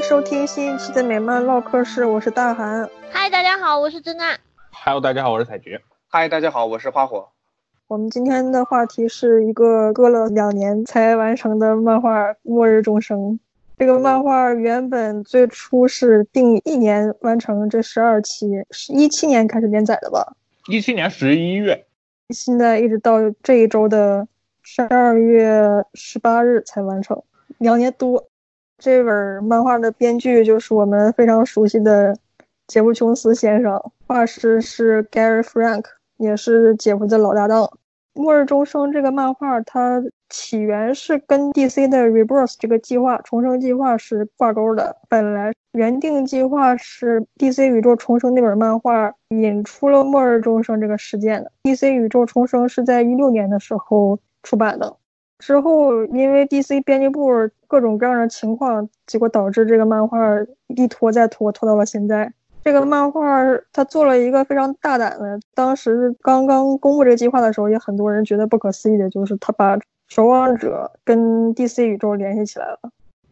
收听新一期的美漫唠嗑室，我是大韩。嗨，大家好，我是真娜。Hello，大家好，我是彩菊。嗨，大家好，我是花火。我们今天的话题是一个隔了两年才完成的漫画《末日众生》。这个漫画原本最初是定一年完成这十二期，是一七年开始连载的吧？一七年十一月，现在一直到这一周的十二月十八日才完成，两年多。这本漫画的编剧就是我们非常熟悉的杰夫·琼斯先生，画师是 Gary Frank，也是杰夫的老搭档。《末日众生》这个漫画它。起源是跟 DC 的 Rebirth 这个计划重生计划是挂钩的。本来原定计划是 DC 宇宙重生那本漫画引出了末日众生这个事件的。DC 宇宙重生是在一六年的时候出版的，之后因为 DC 编辑部各种各样的情况，结果导致这个漫画一拖再拖，拖到了现在。这个漫画他做了一个非常大胆的，当时刚刚公布这个计划的时候，也很多人觉得不可思议的，就是他把。守望者跟 DC 宇宙联系起来了。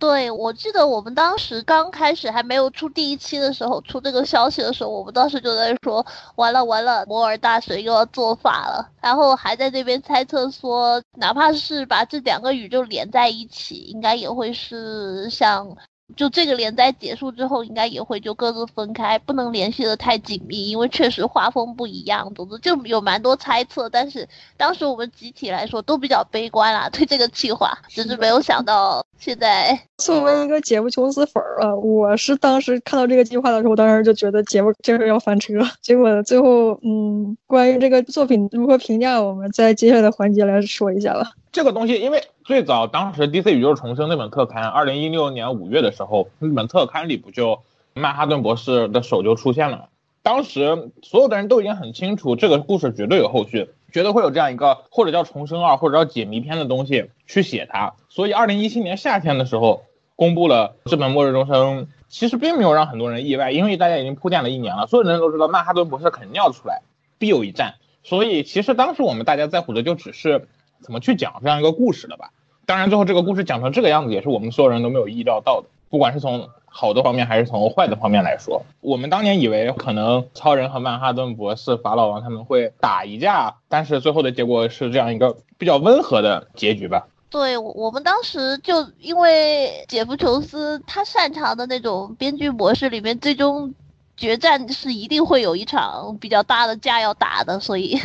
对，我记得我们当时刚开始还没有出第一期的时候，出这个消息的时候，我们当时就在说，完了完了，摩尔大神又要做法了。然后还在那边猜测说，哪怕是把这两个宇宙连在一起，应该也会是像。就这个连载结束之后，应该也会就各自分开，不能联系的太紧密，因为确实画风不一样。总之就有蛮多猜测，但是当时我们集体来说都比较悲观啦，对这个计划，只是没有想到现在。作为一个杰夫琼斯粉儿啊，我是当时看到这个计划的时候，当时就觉得杰夫这是要翻车。结果最后，嗯，关于这个作品如何评价，我们在接下来的环节来说一下吧。这个东西，因为最早当时 DC 宇宙重生那本特刊，二零一六年五月的时候，那本特刊里不就曼哈顿博士的手就出现了吗。当时所有的人都已经很清楚，这个故事绝对有后续，觉得会有这样一个或者叫重生二，或者叫解谜篇的东西去写它。所以二零一七年夏天的时候公布了这本末日重生，其实并没有让很多人意外，因为大家已经铺垫了一年了，所有人都知道曼哈顿博士肯定要出来，必有一战。所以其实当时我们大家在乎的就只是。怎么去讲这样一个故事的吧？当然，最后这个故事讲成这个样子，也是我们所有人都没有意料到的。不管是从好的方面，还是从坏的方面来说，我们当年以为可能超人和曼哈顿博士、法老王他们会打一架，但是最后的结果是这样一个比较温和的结局吧？对，我们当时就因为杰夫·琼斯他擅长的那种编剧模式里面，最终决战是一定会有一场比较大的架要打的，所以。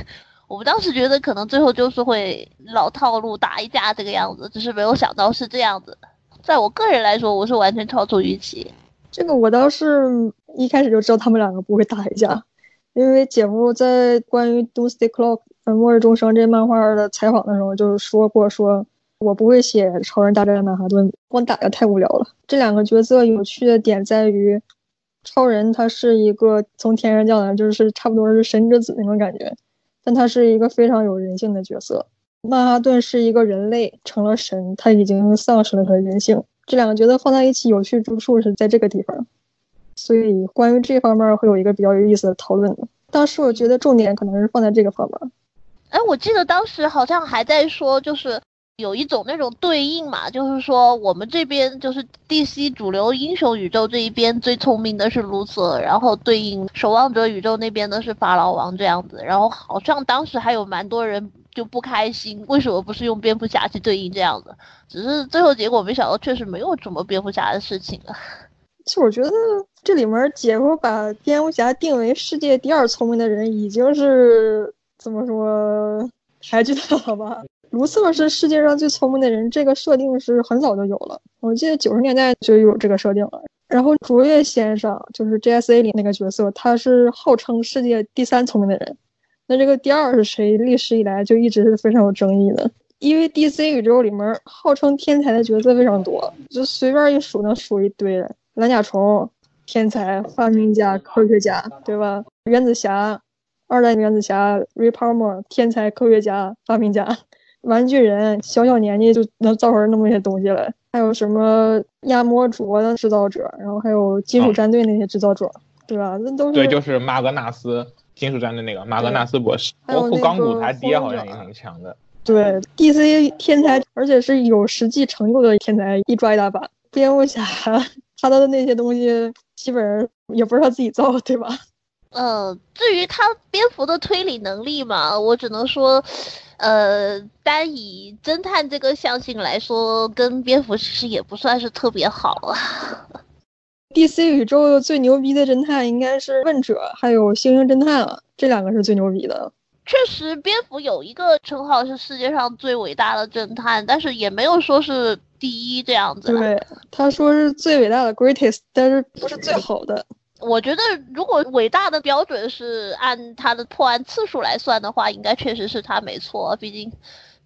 我们当时觉得可能最后就是会老套路打一架这个样子，只是没有想到是这样子。在我个人来说，我是完全超出预期。这个我倒是一开始就知道他们两个不会打一架，因为姐夫在关于《Doomsday Clock》呃末日钟声这漫画的采访的时候就是说过，说我不会写超人大战曼哈顿，光打的太无聊了。这两个角色有趣的点在于，超人他是一个从天上降来，就是差不多是神之子那种感觉。但他是一个非常有人性的角色，曼哈顿是一个人类成了神，他已经丧失了他的人性。这两个角色放在一起有趣之处是在这个地方，所以关于这方面会有一个比较有意思的讨论。当时我觉得重点可能是放在这个方面。哎，我记得当时好像还在说，就是。有一种那种对应嘛，就是说我们这边就是 DC 主流英雄宇宙这一边最聪明的是卢瑟，然后对应守望者宇宙那边的是法老王这样子。然后好像当时还有蛮多人就不开心，为什么不是用蝙蝠侠去对应这样的？只是最后结果没想到，确实没有什么蝙蝠侠的事情啊。其实我觉得这里面姐夫把蝙蝠侠定为世界第二聪明的人，已经是怎么说抬举他了吧？卢瑟是世界上最聪明的人，这个设定是很早就有了。我记得九十年代就有这个设定了。然后卓越先生就是 JSA 里那个角色，他是号称世界第三聪明的人。那这个第二是谁？历史以来就一直是非常有争议的。因为 DC 宇宙里面号称天才的角色非常多，就随便一数能数一堆人：蓝甲虫、天才、发明家、科学家，对吧？原子侠、二代原子侠 r e p a r m e r 天才、科学家、发明家。玩具人小小年纪就能造出那么些东西来，还有什么压模镯的制造者，然后还有金属战队那些制造者，对吧？那都是对，就是马格纳斯金属战队那个马格纳斯博士，包括钢骨他爹好像也挺强的。对，DC 天才，而且是有实际成就的天才，一抓一大把。蝙蝠侠他的那些东西基本上也不是他自己造的，对吧？呃，至于他蝙蝠的推理能力嘛，我只能说，呃，单以侦探这个象性来说，跟蝙蝠其实也不算是特别好啊。DC 宇宙最牛逼的侦探应该是问者，还有星星侦探了，这两个是最牛逼的。确实，蝙蝠有一个称号是世界上最伟大的侦探，但是也没有说是第一这样子。对，他说是最伟大的 greatest，但是不是最好的。我觉得，如果伟大的标准是按他的破案次数来算的话，应该确实是他没错。毕竟，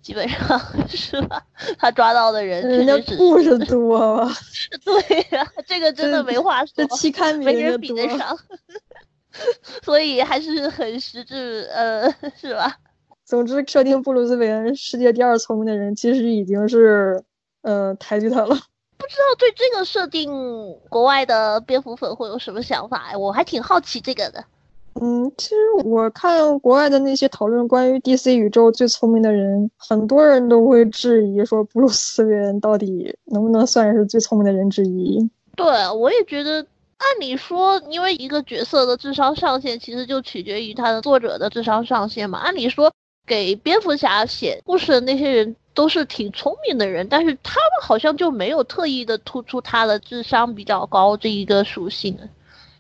基本上是吧？他抓到的人人家确实故事多吧？对呀、这个真的没话说这，期刊比没人。比得上。所以还是很实质，呃，是吧？总之，设定布鲁斯韦恩世界第二聪明的人，其实已经是呃抬举他了。不知道对这个设定，国外的蝙蝠粉会有什么想法？哎，我还挺好奇这个的。嗯，其实我看国外的那些讨论关于 DC 宇宙最聪明的人，很多人都会质疑说布鲁斯韦恩到底能不能算是最聪明的人之一。对，我也觉得，按理说，因为一个角色的智商上限其实就取决于他的作者的智商上限嘛。按理说，给蝙蝠侠写故事的那些人都是挺聪明的人，但是他们好像就没有特意的突出他的智商比较高这一个属性。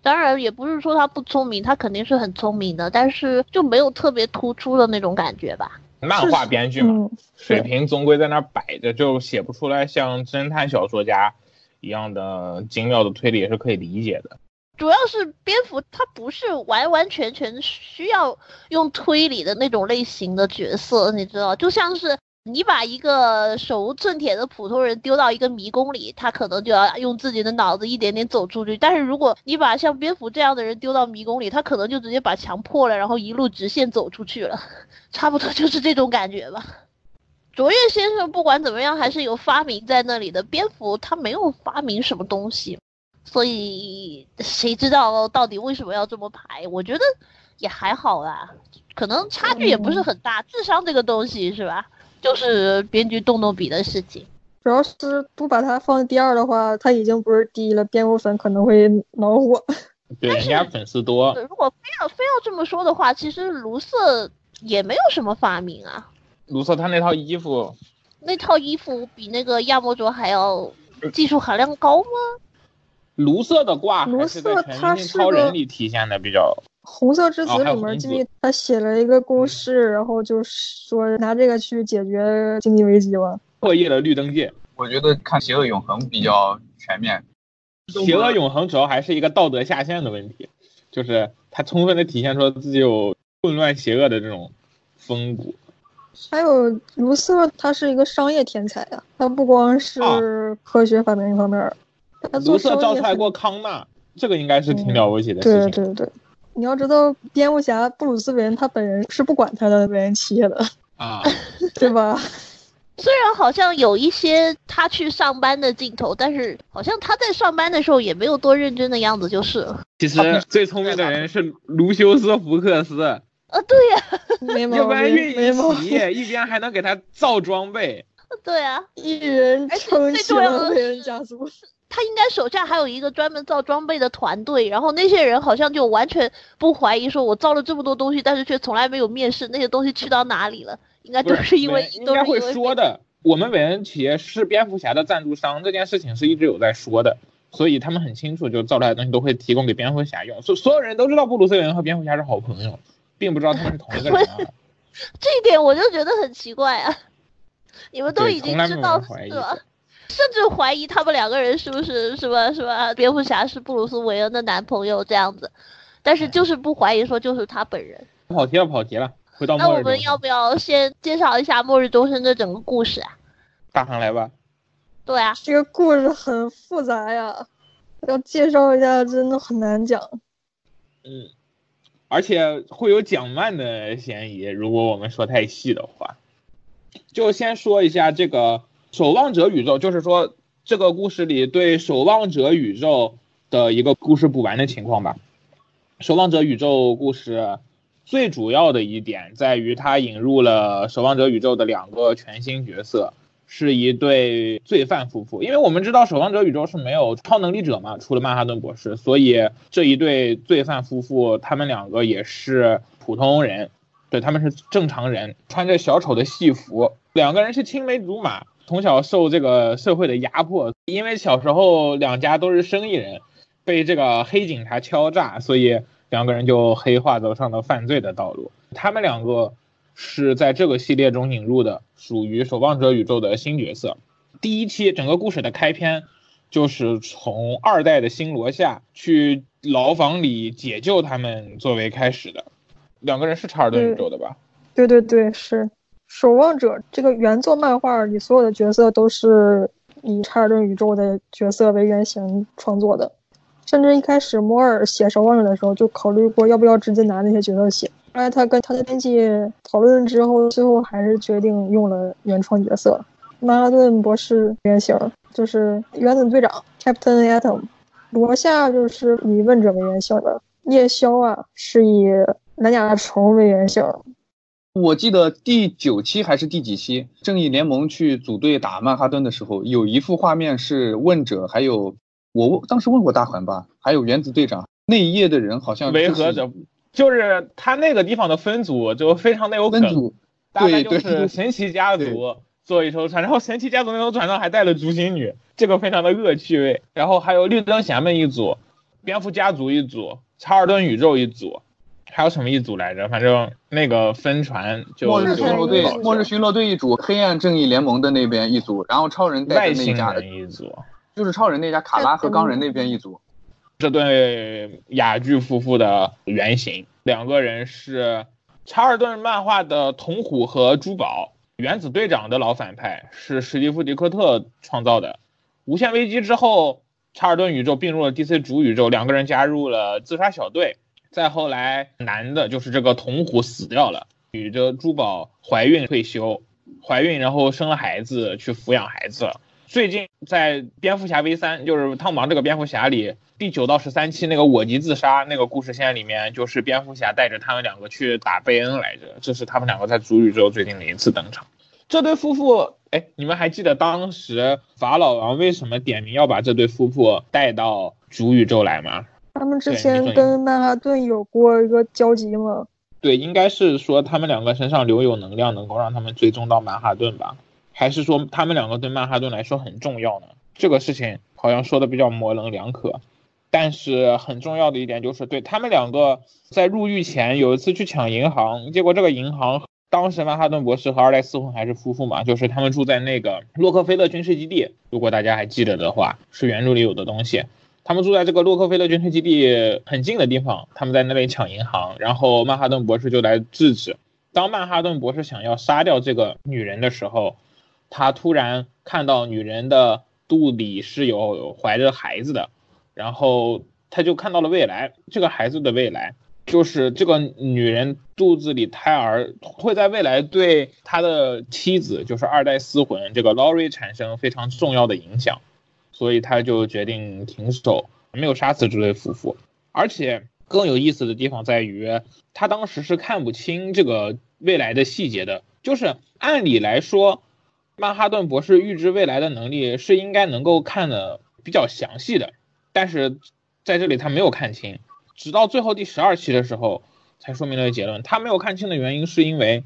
当然，也不是说他不聪明，他肯定是很聪明的，但是就没有特别突出的那种感觉吧。漫画编剧嘛，嗯，水平总归在那儿摆着，就写不出来像侦探小说家一样的精妙的推理，也是可以理解的。主要是蝙蝠，它不是完完全全需要用推理的那种类型的角色，你知道，就像是你把一个手无寸铁的普通人丢到一个迷宫里，他可能就要用自己的脑子一点点走出去。但是如果你把像蝙蝠这样的人丢到迷宫里，他可能就直接把墙破了，然后一路直线走出去了，差不多就是这种感觉吧。卓越先生不管怎么样还是有发明在那里的，蝙蝠他没有发明什么东西。所以谁知道到底为什么要这么排？我觉得也还好啦，可能差距也不是很大。智商这个东西是吧，就是编剧动动笔的事情。主要是不把它放第二的话，它已经不是第一了，蝙蝠粉可能会恼火。对，人家粉丝多，如果非要非要这么说的话，其实卢瑟也没有什么发明啊。卢瑟他那套衣服，那套衣服比那个亚魔卓还要技术含量高吗？卢瑟的挂卢还是在瑟全超人个里体现的比较。红色之子里面，红子记得他写了一个公式，然后就说拿这个去解决经济危机嘛。破译了绿灯界，我觉得看《邪恶永恒》比较全面。邪恶永恒主要还是一个道德下限的问题，就是他充分的体现出自己有混乱邪恶的这种风骨。还有卢瑟，他是一个商业天才啊，他不光是啊科学发明方面儿，他做卢瑟造出来过康纳，这个应该是挺了不起的对事情。对对，你要知道，蝙蝠侠布鲁斯韦恩他本人是不管他的韦恩企业的，啊，对吧？虽然好像有一些他去上班的镜头，但是好像他在上班的时候也没有多认真的样子，就是了。其实最聪明的人是卢修斯·福克斯，啊，对呀、没毛要不然，运营没毛病。企业一边还能给他造装备。对啊，一人撑起了韦恩是家族。他应该手下还有一个专门造装备的团队，然后那些人好像就完全不怀疑说，我造了这么多东西，但是却从来没有面试，那些东西去到哪里了？应该不都是因为应该会说的。我们韦恩企业是蝙蝠侠的赞助商，这件事情是一直有在说的，所以他们很清楚，就造出来的东西都会提供给蝙蝠侠用。所所有人都知道布鲁斯韦恩和蝙蝠侠是好朋友，并不知道他们是同一个人啊。这一点我就觉得很奇怪啊！你们都已经知道是吧？甚至怀疑他们两个人是不是什么什么？蝙蝠侠是布鲁斯韦恩的男朋友这样子，但是就是不怀疑说就是他本人。跑题了，跑题了，回到那我。们要不要先介绍一下《末日钟声》的整个故事啊？大航来吧。对啊，这个故事很复杂呀，要介绍一下真的很难讲。嗯，而且会有讲慢的嫌疑，如果我们说太细的话。就先说一下这个守望者宇宙，就是说这个故事里对守望者宇宙的一个故事补完的情况吧。守望者宇宙故事最主要的一点在于它引入了守望者宇宙的两个全新角色，是一对罪犯夫妇。因为我们知道守望者宇宙是没有超能力者嘛，除了曼哈顿博士，所以这一对罪犯夫妇，他们两个也是普通人，对他们是正常人，穿着小丑的戏服，两个人是青梅竹马，从小受这个社会的压迫，因为小时候两家都是生意人，被这个黑警察敲诈，所以两个人就黑化走上了犯罪的道路。他们两个是在这个系列中引入的，属于守望者宇宙的新角色。第一期整个故事的开篇就是从二代的新罗夏去牢房里解救他们作为开始的。两个人是查尔顿宇宙的吧？对对对，是守望者这个原作漫画里所有的角色都是以查尔顿宇宙的角色为原型创作的，甚至一开始摩尔写守望者的时候就考虑过要不要直接拿那些角色写。后来他跟他的编辑讨论之后，最后还是决定用了原创角色。曼哈顿博士原型就是原子队长 Captain Atom，罗夏就是以问者为原型的，夜宵啊是以蓝甲虫为原型。我记得第九期还是第几期，正义联盟去组队打曼哈顿的时候，有一幅画面是问者，还有我当时问过大环吧，还有原子队长那一页的人好像维和者。就是他那个地方的分组就非常的有梗，大概就是神奇家族做一艘船，然后神奇家族那艘船上还带了竹心女，这个非常的恶趣味。然后还有绿灯侠们一组，蝙蝠家族一组，查尔顿宇宙一组，还有什么一组来着？反正那个分船就末日巡逻队，末日巡逻队一组，黑暗正义联盟的那边一组，然后超人带的那家的一组，就是超人那家卡拉和钢人那边一组。这对哑剧夫妇的原型，两个人是查尔顿漫画的铜虎和珠宝，原子队长的老反派是史蒂夫·迪克特创造的。无限危机之后，查尔顿宇宙并入了 DC 主宇宙，两个人加入了自杀小队。再后来，男的就是这个铜虎死掉了，女的珠宝怀孕退休，怀孕然后生了孩子去抚养孩子。最近在蝙蝠侠 V 三，就是汤芒这个蝙蝠侠里。第九到十三期那个我即自杀那个故事线里面，就是蝙蝠侠带着他们两个去打贝恩来着，这是他们两个在主宇宙最近的一次登场。这对夫妇，哎，你们还记得当时法老王为什么点名要把这对夫妇带到主宇宙来吗？他们之前跟曼哈顿有过一个交集吗？对，应该是说他们两个身上留有能量，能够让他们追踪到曼哈顿吧？还是说他们两个对曼哈顿来说很重要呢？这个事情好像说的比较模棱两可。但是很重要的一点就是，对他们两个在入狱前有一次去抢银行，结果这个银行当时曼哈顿博士和二代四魂还是夫妇嘛，就是他们住在那个洛克菲勒军事基地，如果大家还记得的话，是原著里有的东西。他们住在这个洛克菲勒军事基地很近的地方，他们在那里抢银行，然后曼哈顿博士就来制止。当曼哈顿博士想要杀掉这个女人的时候，他突然看到女人的肚里是有怀着孩子的。然后他就看到了未来，这个孩子的未来就是这个女人肚子里胎儿会在未来对他的妻子，就是二代私魂这个 Lori 产生非常重要的影响，所以他就决定停手，没有杀死这对夫妇。而且更有意思的地方在于，他当时是看不清这个未来的细节的，就是按理来说，曼哈顿博士预知未来的能力是应该能够看的比较详细的。但是在这里他没有看清，直到最后第十二期的时候才说明了结论。他没有看清的原因是因为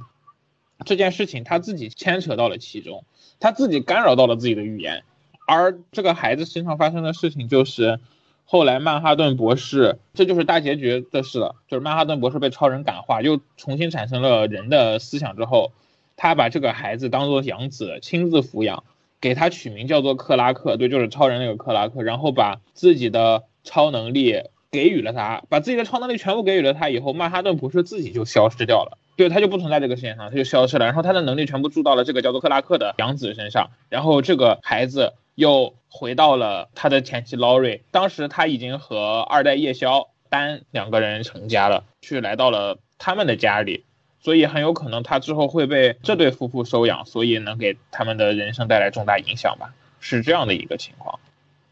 这件事情他自己牵扯到了其中，他自己干扰到了自己的预言。而这个孩子身上发生的事情就是后来曼哈顿博士，这就是大结局的事了。就是曼哈顿博士被超人感化，又重新产生了人的思想之后，他把这个孩子当做养子，亲自抚养。给他取名叫做克拉克，对，就是超人那个克拉克，然后把自己的超能力给予了他，把自己的超能力全部给予了他以后，曼哈顿博士自己就消失掉了，对，他就不存在这个世界上，他就消失了，然后他的能力全部注到了这个叫做克拉克的养子身上，然后这个孩子又回到了他的前妻劳瑞，当时他已经和二代夜宵丹两个人成家了，去来到了他们的家里。所以很有可能他之后会被这对夫妇收养，所以能给他们的人生带来重大影响吧，是这样的一个情况。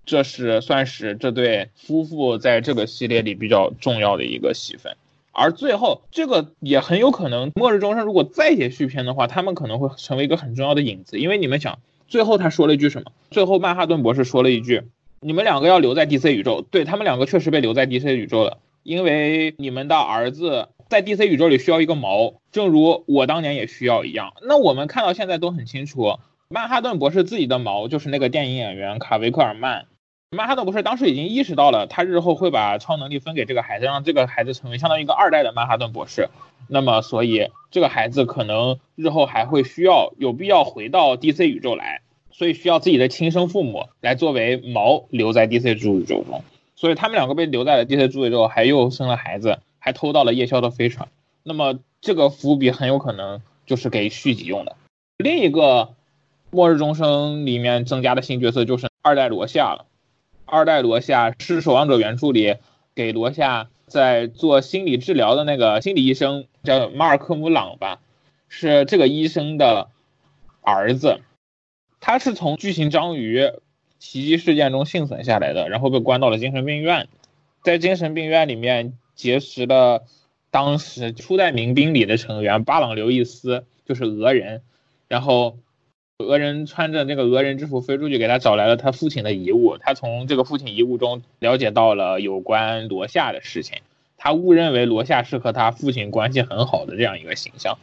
这是算是这对夫妇在这个系列里比较重要的一个戏份。而最后这个也很有可能，末日终生如果再写续篇的话，他们可能会成为一个很重要的影子，因为你们想，最后他说了一句什么？最后曼哈顿博士说了一句：“你们两个要留在 DC 宇宙。”对他们两个确实被留在 DC 宇宙了，因为你们的儿子在 DC 宇宙里需要一个锚，正如我当年也需要一样。那我们看到现在都很清楚，曼哈顿博士自己的锚就是那个电影演员卡维克尔曼。曼哈顿博士当时已经意识到了，他日后会把超能力分给这个孩子，让这个孩子成为相当于一个二代的曼哈顿博士。那么，所以这个孩子可能日后还会需要有必要回到 DC 宇宙来，所以需要自己的亲生父母来作为毛留在 DC 主宇宙中。所以他们两个被留在了 DC 主宇宙，还又生了孩子，还偷到了夜宵的飞船。那么这个伏笔很有可能就是给续集用的。另一个末日钟声里面增加的新角色就是二代罗夏了。二代罗夏是守望者原著里给罗夏在做心理治疗的那个心理医生，叫马尔科姆朗吧，是这个医生的儿子。他是从巨型章鱼袭击事件中幸存下来的，然后被关到了精神病院，在精神病院里面结识了当时初代民兵里的成员巴朗刘易斯，就是俄人，然后。俄人穿着那个俄人制服飞出去，给他找来了他父亲的遗物。他从这个父亲遗物中了解到了有关罗夏的事情。他误认为罗夏是和他父亲关系很好的这样一个形象，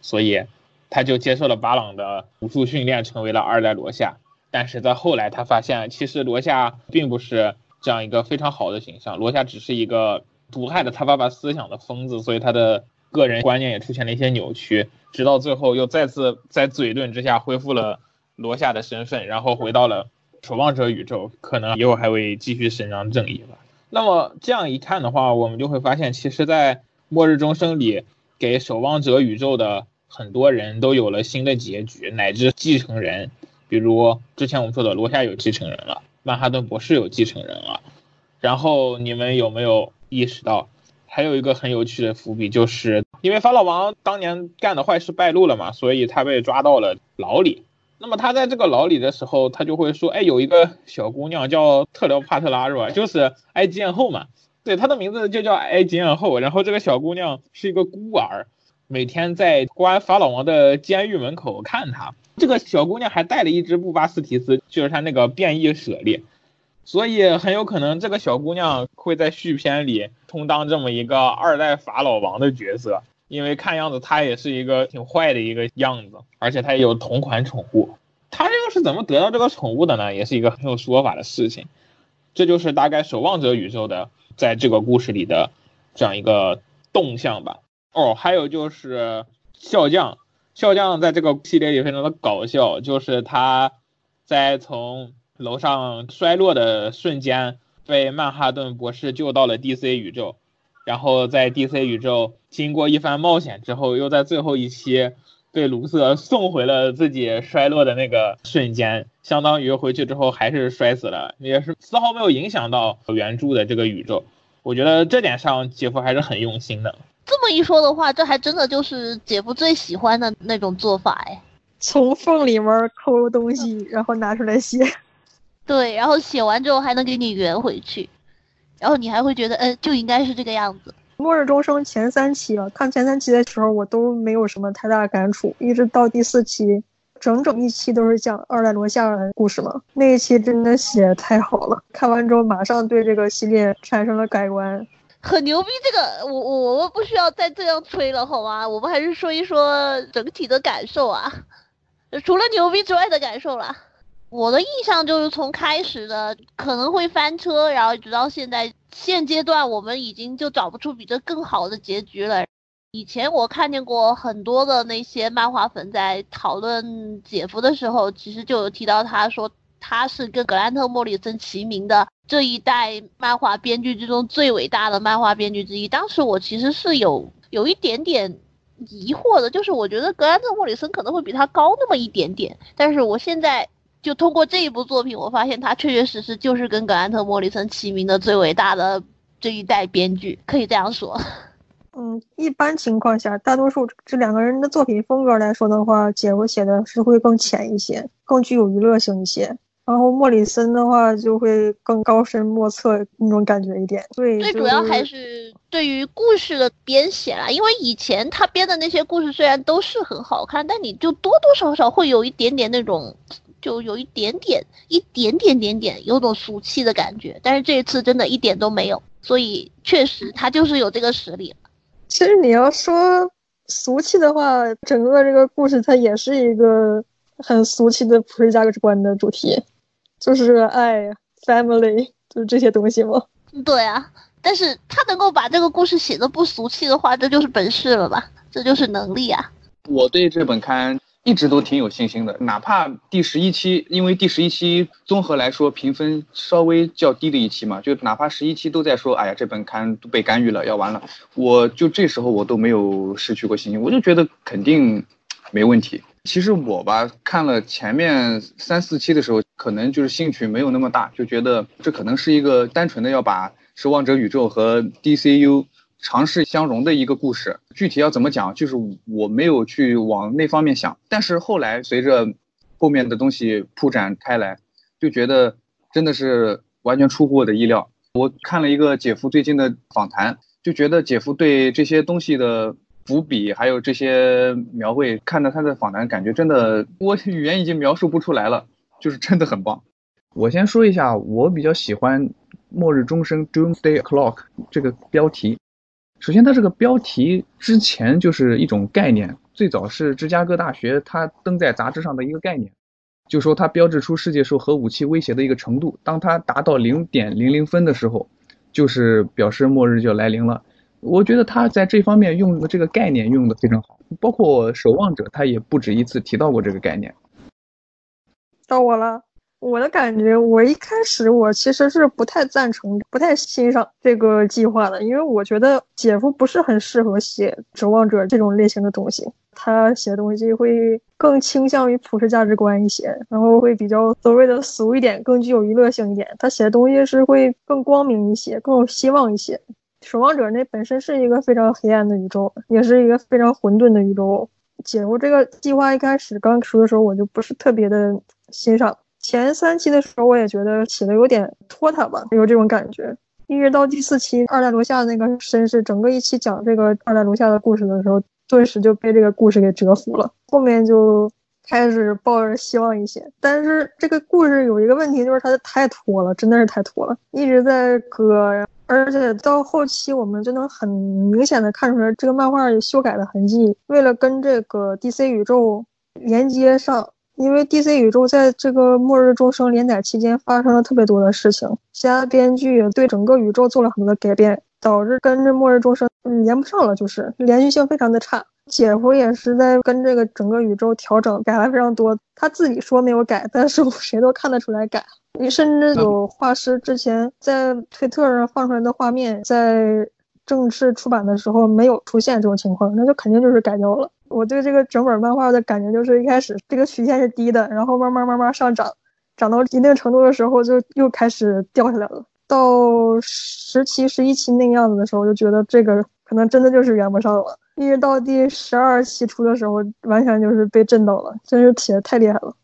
所以他就接受了巴朗的武术训练，成为了二代罗夏。但是在后来，他发现其实罗夏并不是这样一个非常好的形象，罗夏只是一个毒害了他爸爸思想的疯子，所以他的。个人观念也出现了一些扭曲，直到最后又再次在嘴遁之下恢复了罗夏的身份，然后回到了守望者宇宙，可能以后还会继续伸张正义吧。那么这样一看的话，我们就会发现，其实，在末日钟声里，给守望者宇宙的很多人都有了新的结局，乃至继承人，比如之前我们说的罗夏有继承人了，曼哈顿博士有继承人了，然后你们有没有意识到？还有一个很有趣的伏笔，就是因为法老王当年干的坏事败露了嘛，所以他被抓到了牢里。那么他在这个牢里的时候，他就会说：“哎，有一个小姑娘叫特辽帕特拉，是吧？就是埃及艳后嘛。对，她的名字就叫埃及艳后。然后这个小姑娘是一个孤儿，每天在关法老王的监狱门口看他。这个小姑娘还带了一只布巴斯提斯，就是他那个变异舍利。”所以很有可能这个小姑娘会在续篇里充当这么一个二代法老王的角色，因为看样子她也是一个挺坏的一个样子，而且她也有同款宠物。她这个是怎么得到这个宠物的呢？也是一个很有说法的事情。这就是大概守望者宇宙的在这个故事里的这样一个动向吧。哦，还有就是笑匠，笑匠在这个系列里非常的搞笑，就是他在从。楼上摔落的瞬间，被曼哈顿博士救到了 DC 宇宙，然后在 DC 宇宙经过一番冒险之后，又在最后一期被卢瑟送回了自己摔落的那个瞬间，相当于回去之后还是摔死了，也是丝毫没有影响到原著的这个宇宙。我觉得这点上姐夫还是很用心的。这么一说的话，这还真的就是姐夫最喜欢的那种做法哎，从缝里面抠东西，然后拿出来写。对，然后写完之后还能给你圆回去，然后你还会觉得，嗯，就应该是这个样子。末日钟声前三期了，看前三期的时候我都没有什么太大感触，一直到第四期，整整一期都是讲二代罗夏的故事嘛。那一期真的写太好了，看完之后马上对这个系列产生了改观。很牛逼，这个我我我们不需要再这样吹了好吗？我们还是说一说整体的感受啊，除了牛逼之外的感受啦。我的印象就是从开始的可能会翻车，然后直到现在现阶段，我们已经就找不出比这更好的结局了。以前我看见过很多的那些漫画粉在讨论姐夫的时候，其实就有提到他说他是跟格兰特·莫里森齐名的这一代漫画编剧之中最伟大的漫画编剧之一。当时我其实是有有一点点疑惑的，就是我觉得格兰特·莫里森可能会比他高那么一点点，但是我现在。就通过这一部作品，我发现他确确实实就是跟格兰特·莫里森齐名的最伟大的这一代编剧，可以这样说。嗯，一般情况下，大多数这两个人的作品风格来说的话，姐夫写的是会更浅一些，更具有娱乐性一些。然后莫里森的话就会更高深莫测那种感觉一点。对，最主要还是对于故事的编写啦，因为以前他编的那些故事虽然都是很好看，但你就多多少少会有一点点那种。就有一点点、一点点点点有种俗气的感觉。但是这一次真的一点都没有，所以确实他就是有这个实力。其实你要说俗气的话，整个这个故事它也是一个很俗气的普世价值观的主题，就是爱、family，就是这些东西嘛。对啊，但是他能够把这个故事写的不俗气的话，这就是本事了吧？这就是能力啊！我对这本刊一直都挺有信心的，哪怕第十一期，因为第十一期综合来说评分稍微较低的一期嘛，就哪怕十一期都在说，哎呀，这本刊都被干预了，要完了，我就这时候我都没有失去过信心，我就觉得肯定没问题。其实我吧，看了前面三四期的时候，可能就是兴趣没有那么大，就觉得这可能是一个单纯的要把守望者宇宙和 DCU。尝试相融的一个故事，具体要怎么讲，就是我没有去往那方面想。但是后来随着后面的东西铺展开来，就觉得真的是完全出乎我的意料。我看了一个姐夫最近的访谈，就觉得姐夫对这些东西的伏笔还有这些描绘，看到他的访谈，感觉真的我语言已经描述不出来了，就是真的很棒。我先说一下，我比较喜欢“末日钟声 ”（Doomsday Clock） 这个标题。首先，它这个标题之前就是一种概念，最早是芝加哥大学它登在杂志上的一个概念，就说它标志出世界受核武器威胁的一个程度，当它达到零点零零分的时候，就是表示末日就要来临了。我觉得他在这方面用的这个概念用的非常好，包括守望者他也不止一次提到过这个概念。到我了。我的感觉，我一开始我其实是不太赞成、不太欣赏这个计划的，因为我觉得姐夫不是很适合写守望者这种类型的东西，他写的东西会更倾向于普世价值观一些，然后会比较所谓的俗一点，更具有娱乐性一点。他写的东西是会更光明一些，更有希望一些。守望者那本身是一个非常黑暗的宇宙，也是一个非常混沌的宇宙。姐夫这个计划一开始刚出的时候，我就不是特别的欣赏。前三期的时候，我也觉得写的有点拖沓吧，有这种感觉。一直到第四期二代楼下那个绅士，整个一期讲这个二代楼下的故事的时候，顿时就被这个故事给折服了。后面就开始抱着希望一些，但是这个故事有一个问题，就是它太拖了，真的是太拖了，一直在搁，而且到后期我们就能很明显的看出来这个漫画有修改的痕迹，为了跟这个 DC 宇宙连接上。因为 DC 宇宙在这个末日众生连载期间发生了特别多的事情，其他编剧对整个宇宙做了很多的改变，导致跟着末日众生连不上了，就是连续性非常的差。姐夫也是在跟这个整个宇宙调整，改了非常多。他自己说没有改，但是谁都看得出来改。你甚至有画师之前在推特上放出来的画面，在正式出版的时候没有出现这种情况，那就肯定就是改掉了。我对这个整本漫画的感觉就是，一开始这个曲线是低的，然后慢慢慢慢上涨，涨到一定程度的时候就又开始掉下来了。到十期、十一期那个样子的时候，就觉得这个可能真的就是圆不上了。一直到第十二期出的时候，完全就是被震到了，真是写的太厉害了。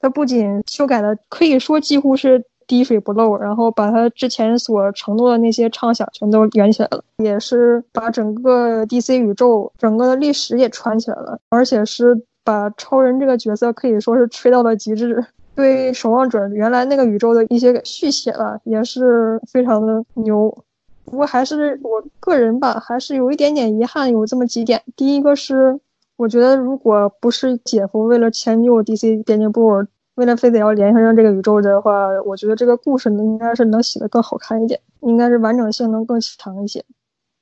它不仅修改的可以说几乎是。滴水不漏，然后把他之前所承诺的那些畅想全都圆起来了，也是把整个 DC 宇宙整个的历史也串起来了，而且是把超人这个角色可以说是吹到了极致，对守望者原来那个宇宙的一些续写了，也是非常的牛。不过还是我个人吧，还是有一点点遗憾，有这么几点。第一个是，我觉得如果不是姐夫为了迁就 DC 编辑部。为了非得要联系上这个宇宙的话，我觉得这个故事呢应该是能写得更好看一点，应该是完整性能更强一些。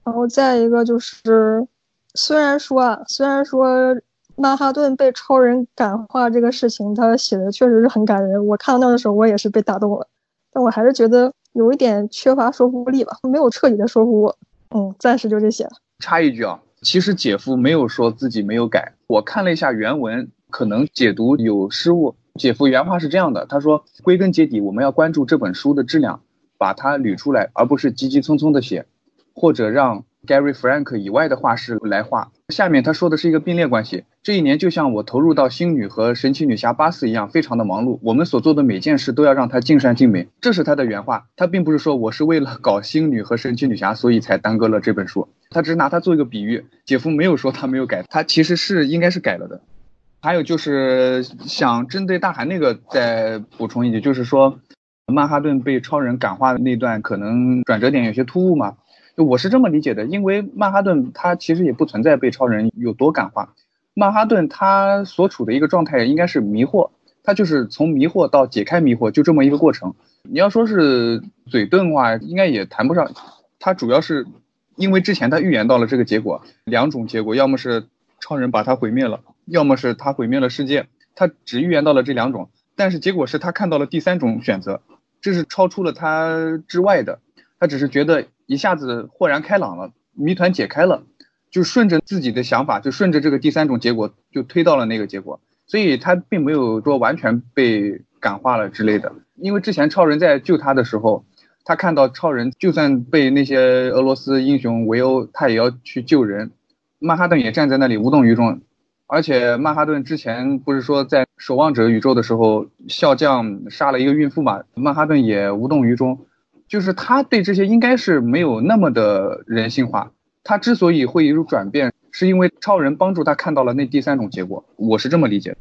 然后再一个就是，虽然说啊，虽然说曼哈顿被超人感化这个事情，他写的确实是很感人。我看到那的时候，我也是被打动了，但我还是觉得有一点缺乏说服力吧，没有彻底的说服我。嗯，暂时就这些了。插一句啊，其实姐夫没有说自己没有改，我看了一下原文，可能解读有失误。姐夫原话是这样的，他说：“归根结底，我们要关注这本书的质量，把它捋出来，而不是急急匆匆的写，或者让 Gary Frank 以外的画师来画。”下面他说的是一个并列关系。这一年就像我投入到星女和神奇女侠八四一样，非常的忙碌。我们所做的每件事都要让它尽善尽美。这是他的原话，他并不是说我是为了搞星女和神奇女侠，所以才耽搁了这本书。他只是拿它做一个比喻。姐夫没有说他没有改，他其实是应该是改了的。还有就是想针对大韩那个再补充一句，就是说曼哈顿被超人感化的那段可能转折点有些突兀嘛。我是这么理解的，因为曼哈顿他其实也不存在被超人有多感化，曼哈顿他所处的一个状态应该是迷惑，他就是从迷惑到解开迷惑就这么一个过程。你要说是嘴遁的话，应该也谈不上，他主要是因为之前他预言到了这个结果，两种结果，要么是超人把他毁灭了。要么是他毁灭了世界，他只预言到了这两种，但是结果是他看到了第三种选择，这是超出了他之外的，他只是觉得一下子豁然开朗了，谜团解开了，就顺着自己的想法，就顺着这个第三种结果就推到了那个结果，所以他并没有说完全被感化了之类的，因为之前超人在救他的时候，他看到超人就算被那些俄罗斯英雄围殴，他也要去救人，曼哈顿也站在那里无动于衷。而且曼哈顿之前不是说在守望者宇宙的时候，笑将杀了一个孕妇嘛？曼哈顿也无动于衷，就是他对这些应该是没有那么的人性化。他之所以会有转变，是因为超人帮助他看到了那第三种结果。我是这么理解。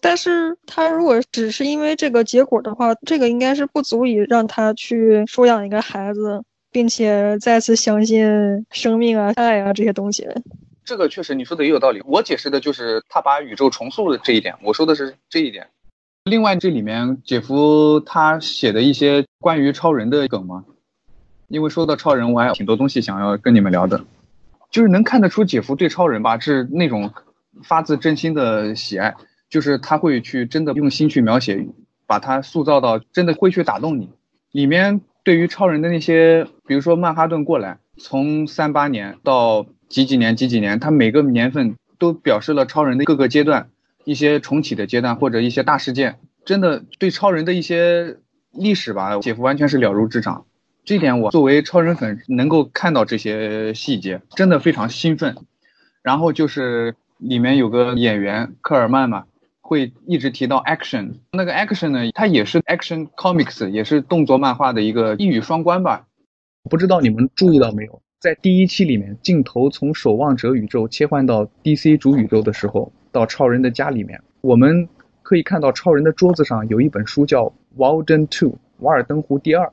但是他如果只是因为这个结果的话，这个应该是不足以让他去收养一个孩子，并且再次相信生命啊、爱啊这些东西。这个确实你说的也有道理，我解释的就是他把宇宙重塑的这一点，我说的是这一点。另外这里面姐夫他写的一些关于超人的梗嘛，因为说到超人，我还有挺多东西想要跟你们聊的，就是能看得出姐夫对超人吧是那种发自真心的喜爱，就是他会去真的用心去描写，把他塑造到真的会去打动你。里面对于超人的那些，比如说曼哈顿过来，从三八年到。几几年几几年，他每个年份都表示了超人的各个阶段，一些重启的阶段或者一些大事件，真的对超人的一些历史吧，姐夫完全是了如指掌。这点我作为超人粉能够看到这些细节，真的非常兴奋。然后就是里面有个演员科尔曼嘛，会一直提到 action，那个 action 呢，它也是 action comics，也是动作漫画的一个一语双关吧。不知道你们注意到没有？在第一期里面，镜头从守望者宇宙切换到 DC 主宇宙的时候，到超人的家里面，我们可以看到超人的桌子上有一本书叫《Walden Two》瓦尔登湖第二。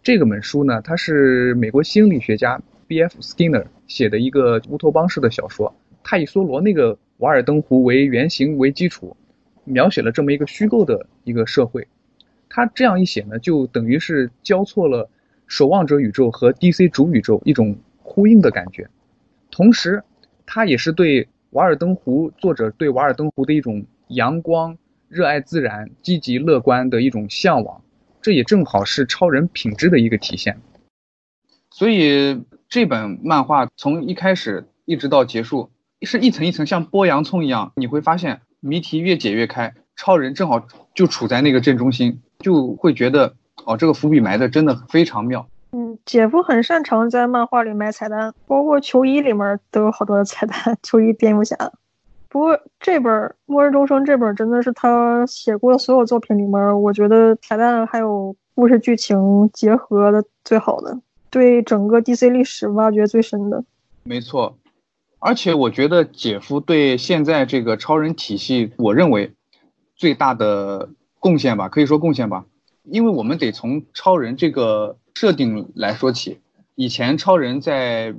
这个本书呢，它是美国心理学家 B.F. Skinner 写的一个乌托邦式的小说，他以梭罗那个瓦尔登湖为原型为基础，描写了这么一个虚构的一个社会。他这样一写呢，就等于是交错了守望者宇宙和 DC 主宇宙一种。呼应的感觉，同时，它也是对《瓦尔登湖》作者对《瓦尔登湖》的一种阳光、热爱自然、积极乐观的一种向往，这也正好是超人品质的一个体现。所以，这本漫画从一开始一直到结束，是一层一层像剥洋葱一样，你会发现谜题越解越开，超人正好就处在那个正中心，就会觉得哦，这个伏笔埋的真的非常妙。嗯，姐夫很擅长在漫画里埋彩蛋，包括球衣里面都有好多的彩蛋。球衣蝙蝠侠，不过这本《末日钟声》这本真的是他写过的所有作品里面，我觉得彩蛋还有故事剧情结合的最好的，对整个 DC 历史挖掘最深的。没错，而且我觉得姐夫对现在这个超人体系，我认为最大的贡献吧，可以说贡献吧，因为我们得从超人这个。设定来说起，以前超人在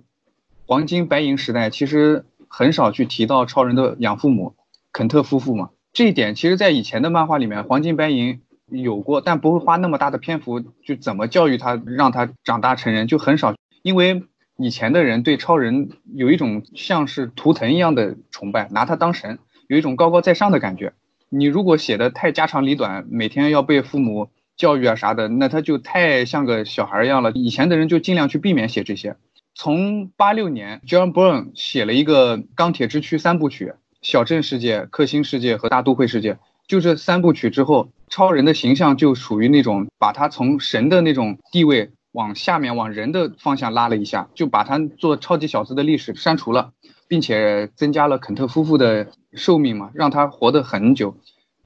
黄金白银时代，其实很少去提到超人的养父母肯特夫妇嘛。这一点，其实在以前的漫画里面，黄金白银有过，但不会花那么大的篇幅，就怎么教育他，让他长大成人，就很少。因为以前的人对超人有一种像是图腾一样的崇拜，拿他当神，有一种高高在上的感觉。你如果写的太家长里短，每天要被父母。教育啊啥的，那他就太像个小孩一样了。以前的人就尽量去避免写这些。从八六年，John Byrne 写了一个《钢铁之躯》三部曲，小镇世界、克星世界和大都会世界。就这三部曲之后，超人的形象就属于那种把他从神的那种地位往下面往人的方向拉了一下，就把他做超级小子的历史删除了，并且增加了肯特夫妇的寿命嘛，让他活得很久，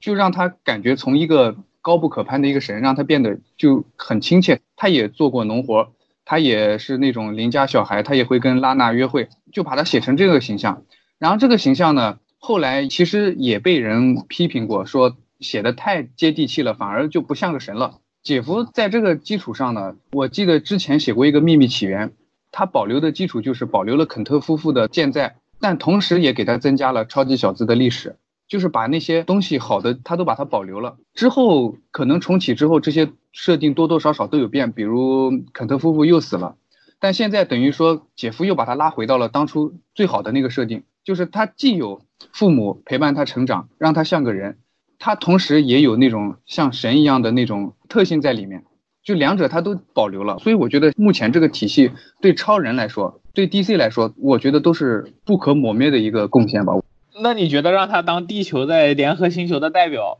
就让他感觉从一个。高不可攀的一个神，让他变得就很亲切。他也做过农活，他也是那种邻家小孩，他也会跟拉娜约会，就把他写成这个形象。然后这个形象呢，后来其实也被人批评过，说写的太接地气了，反而就不像个神了。姐夫在这个基础上呢，我记得之前写过一个《秘密起源》，他保留的基础就是保留了肯特夫妇的健在，但同时也给他增加了超级小子的历史，就是把那些东西好的他都把它保留了。之后可能重启之后，这些设定多多少少都有变，比如肯特夫妇又死了，但现在等于说姐夫又把他拉回到了当初最好的那个设定，就是他既有父母陪伴他成长，让他像个人。他同时也有那种像神一样的那种特性在里面，就两者它都保留了，所以我觉得目前这个体系对超人来说，对 DC 来说，我觉得都是不可磨灭的一个贡献吧。那你觉得让他当地球在联合星球的代表，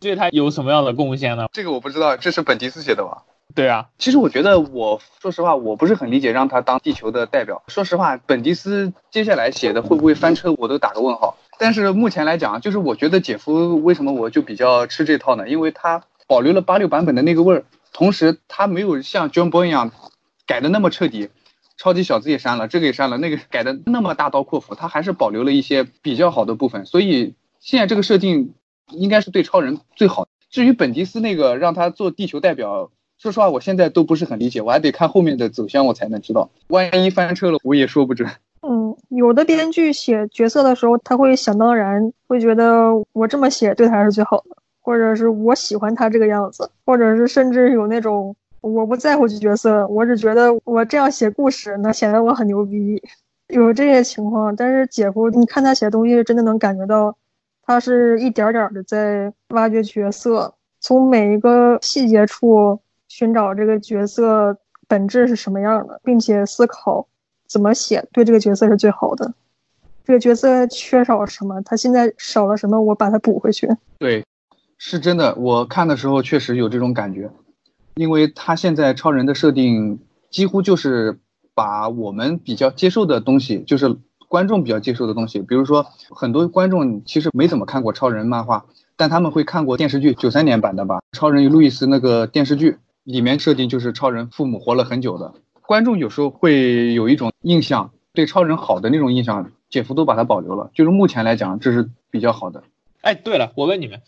对他有什么样的贡献呢？这个我不知道，这是本迪斯写的吧？对啊，其实我觉得，我说实话，我不是很理解让他当地球的代表。说实话，本迪斯接下来写的会不会翻车，我都打个问号。但是目前来讲，就是我觉得姐夫为什么我就比较吃这套呢？因为他保留了八六版本的那个味儿，同时他没有像 John Byrne 一样改的那么彻底，超级小子也删了，这个也删了，那个改的那么大刀阔斧，他还是保留了一些比较好的部分。所以现在这个设定应该是对超人最好。至于本迪斯那个让他做地球代表，说实话我现在都不是很理解，我还得看后面的走向我才能知道，万一翻车了我也说不准。嗯，有的编剧写角色的时候，他会想当然，会觉得我这么写对他是最好的，或者是我喜欢他这个样子，或者是甚至有那种我不在乎这角色，我只觉得我这样写故事，那显得我很牛逼，有这些情况。但是姐夫，你看他写的东西，真的能感觉到，他是一点点的在挖掘角色，从每一个细节处寻找这个角色本质是什么样的，并且思考。怎么写对这个角色是最好的？这个角色缺少什么？他现在少了什么？我把它补回去。对，是真的。我看的时候确实有这种感觉，因为他现在超人的设定几乎就是把我们比较接受的东西，就是观众比较接受的东西，比如说很多观众其实没怎么看过超人漫画，但他们会看过电视剧，九三年版的吧，《超人与路易斯》那个电视剧里面设定就是超人父母活了很久的。观众有时候会有一种印象，对超人好的那种印象，姐夫都把它保留了。就是目前来讲，这是比较好的。哎，对了，我问你们，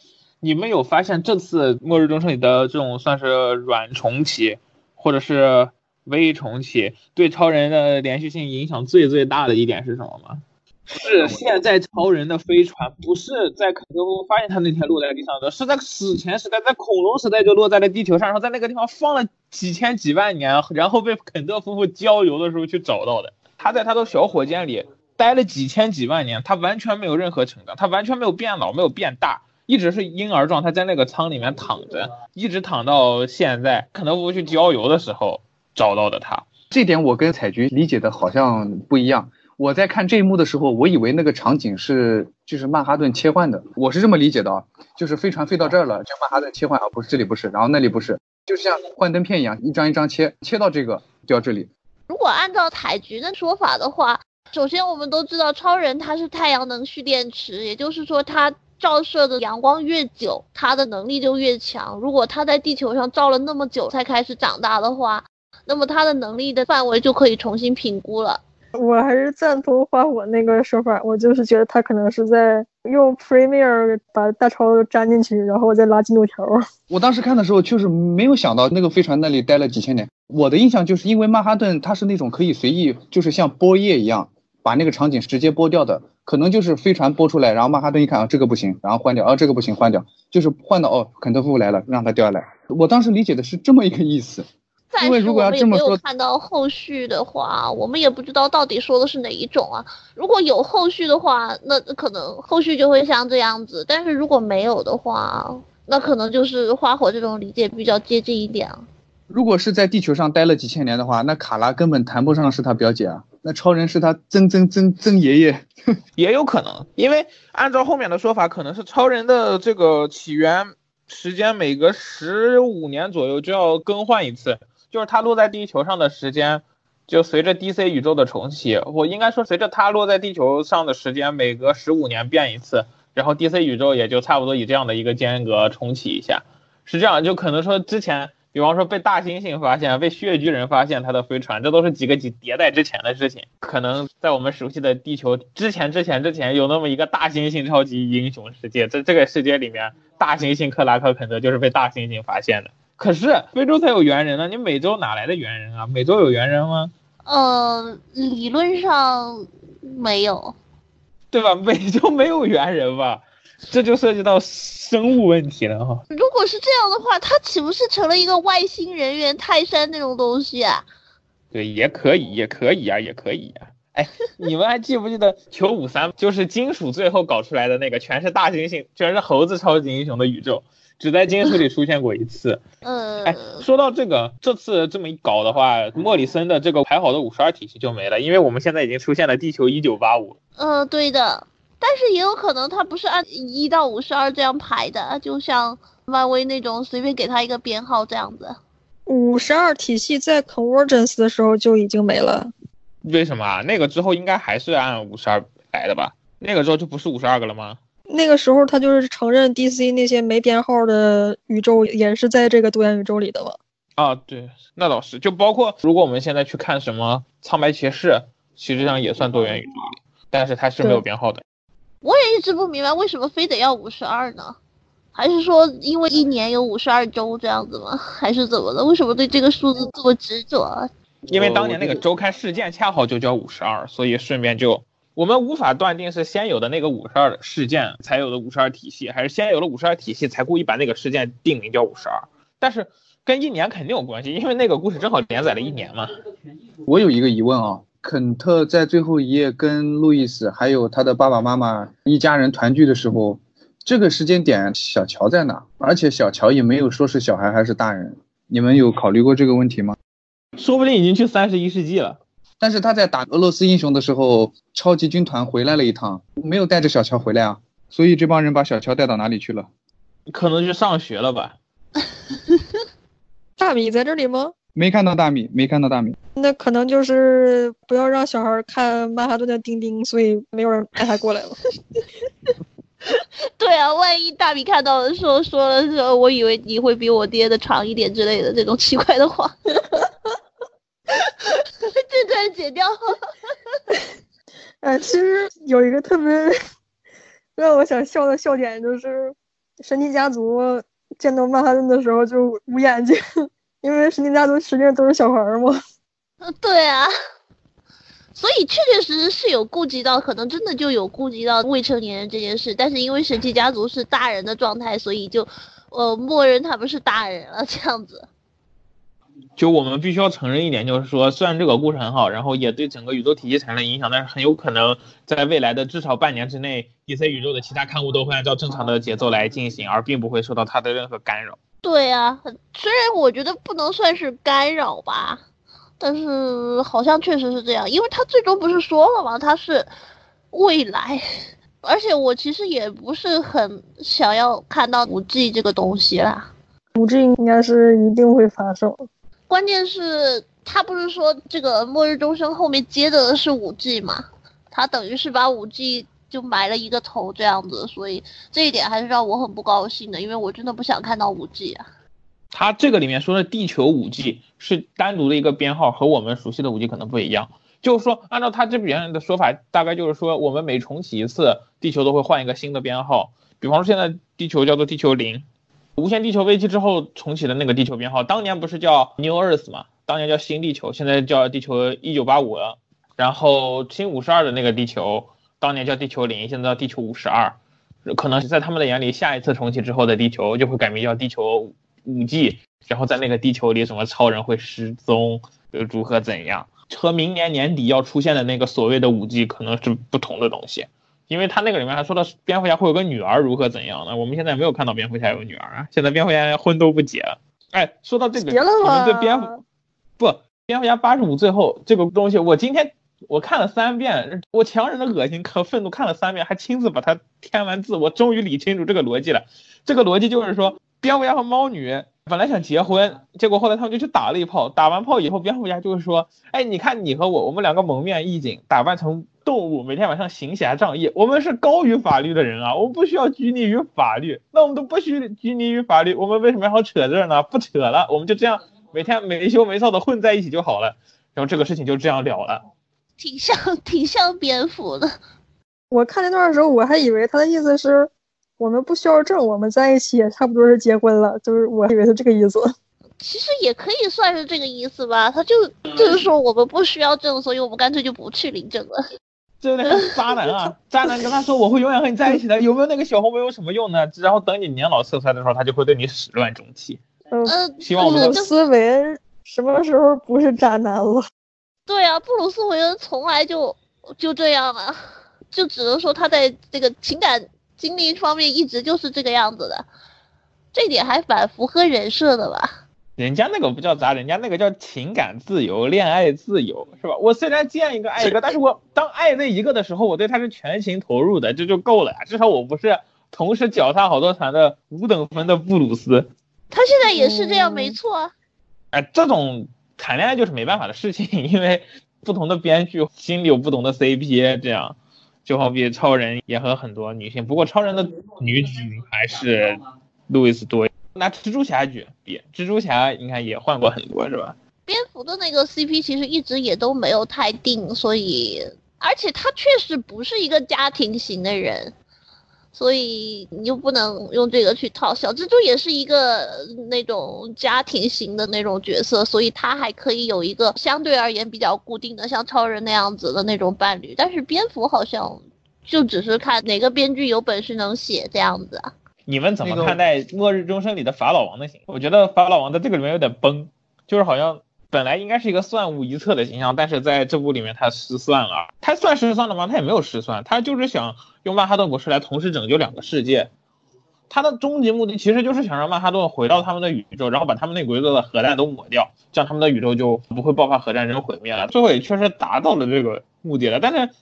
你们有发现这次《末日钟声》里的这种算是软重启，或者是微重启，对超人的连续性影响最最大的一点是什么吗？是现在超人的飞船不是在肯德夫发现他那天落在地上的，是在史前时代，在恐龙时代就落在了地球上，然后在那个地方放了几千几万年，然后被肯德夫妇郊游的时候去找到的。他在他的小火箭里待了几千几万年，他完全没有任何成长，他完全没有变老，没有变大，一直是婴儿状他，在那个舱里面躺着，一直躺到现在。肯德夫妇去郊游的时候找到的他，这点我跟彩菊理解的好像不一样。我在看这一幕的时候，我以为那个场景是就是曼哈顿切换的，我是这么理解的啊，就是飞船飞到这儿了，就曼哈顿切换啊，不是这里不是，然后那里不是，就像幻灯片一样，一张一张切，切到这个掉这里。如果按照彩菊的说法的话，首先我们都知道超人他是太阳能蓄电池，也就是说他照射的阳光越久，它的能力就越强。如果它在地球上照了那么久才开始长大的话，那么它的能力的范围就可以重新评估了。我还是赞同花火那个说法，我就是觉得他可能是在用 Premiere 把大超粘进去，然后再拉进度条。我当时看的时候，确实没有想到那个飞船那里待了几千年。我的印象就是因为曼哈顿它是那种可以随意，就是像波叶一样把那个场景直接播掉的，可能就是飞船播出来，然后曼哈顿一看啊这个不行，然后换掉，啊这个不行换掉，就是换到哦肯特夫妇来了，让他掉下来。我当时理解的是这么一个意思。因为如果要这么说，看到后续的话，我们也不知道到底说的是哪一种啊。如果有后续的话，那可能后续就会像这样子；但是如果没有的话，那可能就是花火这种理解比较接近一点啊。如果是在地球上待了几千年的话，那卡拉根本谈不上是他表姐啊，那超人是他曾曾曾曾爷爷，也有可能。因为按照后面的说法，可能是超人的这个起源时间每隔十五年左右就要更换一次。就是他落在地球上的时间，就随着 DC 宇宙的重启，我应该说随着他落在地球上的时间，每隔十五年变一次，然后 DC 宇宙也就差不多以这样的一个间隔重启一下，是这样，就可能说之前比方说被大猩猩发现、被血巨人发现它的飞船，这都是几个几迭代之前的事情。可能在我们熟悉的地球之前、之前、之前，有那么一个大猩猩超级英雄世界，在这个世界里面，大猩猩克拉克肯德就是被大猩猩发现的。可是非洲才有猿人呢，你美洲哪来的猿人啊？美洲有猿人吗？呃，理论上没有。对吧？美洲没有猿人吧？这就涉及到生物问题了哈。如果是这样的话，它岂不是成了一个外星人猿泰山那种东西啊？对，也可以，也可以啊，也可以啊。哎，你们还记不记得球五三就是金属最后搞出来的那个，全是大猩猩，全是猴子超级英雄的宇宙，只在金属里出现过一次。嗯。哎，说到这个，这次这么一搞的话，莫里森的这个排好的五十二体系就没了，因为我们现在已经出现了地球一九八五。嗯，对的。但是也有可能它不是按一到五十二这样排的，就像漫威那种随便给他一个编号这样子。五十二体系在 Convergence 的时候就已经没了。为什么啊？那个之后应该还是按五十二来的吧？那个时候就不是五十二个了吗？那个时候他就是承认 DC 那些没编号的宇宙也是在这个多元宇宙里的嘛。啊，对，那倒是。就包括如果我们现在去看什么苍白骑士，实际上也算多元宇宙里，但是它是没有编号的。我也一直不明白为什么非得要五十二呢？还是说因为一年有五十二周这样子吗？还是怎么的？为什么对这个数字这么执着？啊因为当年那个周刊事件恰好就叫五十二，所以顺便就我们无法断定是先有的那个五十二事件才有的五十二体系，还是先有了五十二体系才故意把那个事件定名叫五十二。但是跟一年肯定有关系，因为那个故事正好连载了一年嘛。我有一个疑问啊。肯特在最后一页跟路易斯还有他的爸爸妈妈一家人团聚的时候，这个时间点小乔在哪？而且小乔也没有说是小孩还是大人，你们有考虑过这个问题吗？说不定已经去三十一世纪了。但是他在打俄罗斯英雄的时候，超级军团回来了一趟，没有带着小乔回来啊，所以这帮人把小乔带到哪里去了？可能去上学了吧？大米在这里吗？没看到大米，没看到大米。那可能就是不要让小孩看曼哈顿的钉钉，所以没有人带他过来了。对啊，万一大米看到的时候说了说，我以为你会比我爹的长一点之类的这种奇怪的话，这段剪掉。呃，其实有一个特别 让我想笑的笑点，就是神奇家族见到曼哈顿的时候就捂眼睛。因为神奇家族实际上都是小孩儿嘛，嗯，对啊，所以确确实实是有顾及到，可能真的就有顾及到未成年人这件事。但是因为神奇家族是大人的状态，所以就呃默认他们是大人了这样子。就我们必须要承认一点，就是说虽然这个故事很好，然后也对整个宇宙体系产生了影响，但是很有可能在未来的至少半年之内，DC 宇宙的其他刊物都会按照正常的节奏来进行，而并不会受到它的任何干扰。对啊，虽然我觉得不能算是干扰吧，但是好像确实是这样，因为他最终不是说了吗？他是未来，而且我其实也不是很想要看到五 G 这个东西啦。五 G 应该是一定会发生，关键是他不是说这个末日钟声后面接着的是五 G 吗？他等于是把五 G。就埋了一个头这样子，所以这一点还是让我很不高兴的，因为我真的不想看到五 G 啊。他这个里面说的地球五 G 是单独的一个编号，和我们熟悉的五 G 可能不一样。就是说，按照他这边的说法，大概就是说，我们每重启一次，地球都会换一个新的编号。比方说，现在地球叫做地球零，无限地球危机之后重启的那个地球编号，当年不是叫 New Earth 嘛？当年叫新地球，现在叫地球一九八五了。然后新五十二的那个地球。当年叫地球零，现在叫地球五十二，可能是在他们的眼里，下一次重启之后的地球就会改名叫地球五 G，然后在那个地球里，什么超人会失踪，如何怎样，和明年年底要出现的那个所谓的五 G 可能是不同的东西，因为他那个里面还说到蝙蝠侠会有个女儿，如何怎样呢？我们现在没有看到蝙蝠侠有女儿啊，现在蝙蝠侠婚都不结了。哎，说到这个，我们对蝙蝠不蝙蝠侠八十五最后这个东西，我今天。我看了三遍，我强忍着恶心和愤怒看了三遍，还亲自把它填完字。我终于理清楚这个逻辑了。这个逻辑就是说，蝙蝠侠和猫女本来想结婚，结果后来他们就去打了一炮。打完炮以后，蝙蝠侠就会说：“哎，你看你和我，我们两个蒙面义警，打扮成动物，每天晚上行侠仗义，我们是高于法律的人啊，我们不需要拘泥于法律。那我们都不需拘泥于法律，我们为什么要扯这呢？不扯了，我们就这样每天没羞没臊的混在一起就好了。然后这个事情就这样了了。挺像 挺像蝙蝠的。我看那段的时候，我还以为他的意思是。我们不需要证，我们在一起也差不多是结婚了，就是我以为是这个意思。其实也可以算是这个意思吧，他就就是说我们不需要证，所以我们干脆就不去领证了。真的渣男啊！渣男跟他说我会永远和你在一起的，有没有那个小红梅有什么用呢？然后等你年老色衰的时候，他就会对你始乱终弃。嗯，希望我们布鲁斯韦恩什么时候不是渣男了？对啊，布鲁斯韦恩从来就就这样啊，就只能说他在这个情感。经历方面一直就是这个样子的，这点还蛮符合人设的吧？人家那个不叫渣，人家那个叫情感自由、恋爱自由，是吧？我虽然见一个爱一个，但是我 当爱那一个的时候，我对他是全情投入的，这就够了呀。至少我不是同时脚踏好多船的五等分的布鲁斯。他现在也是这样，没错啊。哎，这种谈恋爱就是没办法的事情，因为不同的编剧心里有不同的 CP，这样。就好比超人也和很多女性，不过超人的女主还是路易斯多。拿蜘蛛侠举比，蜘蛛侠应该也换过很多，是吧？蝙蝠的那个 CP 其实一直也都没有太定，所以而且他确实不是一个家庭型的人。所以你又不能用这个去套小蜘蛛，也是一个那种家庭型的那种角色，所以他还可以有一个相对而言比较固定的，像超人那样子的那种伴侣。但是蝙蝠好像就只是看哪个编剧有本事能写这样子啊。你们怎么看待《末日钟声》里的法老王的形象？我觉得法老王在这个里面有点崩，就是好像。本来应该是一个算无一策的形象，但是在这部里面他失算了。他算失算了吗？他也没有失算，他就是想用曼哈顿博士来同时拯救两个世界。他的终极目的其实就是想让曼哈顿回到他们的宇宙，然后把他们内国的核弹都抹掉，这样他们的宇宙就不会爆发核战争毁灭了。最后也确实达到了这个目的了。但是，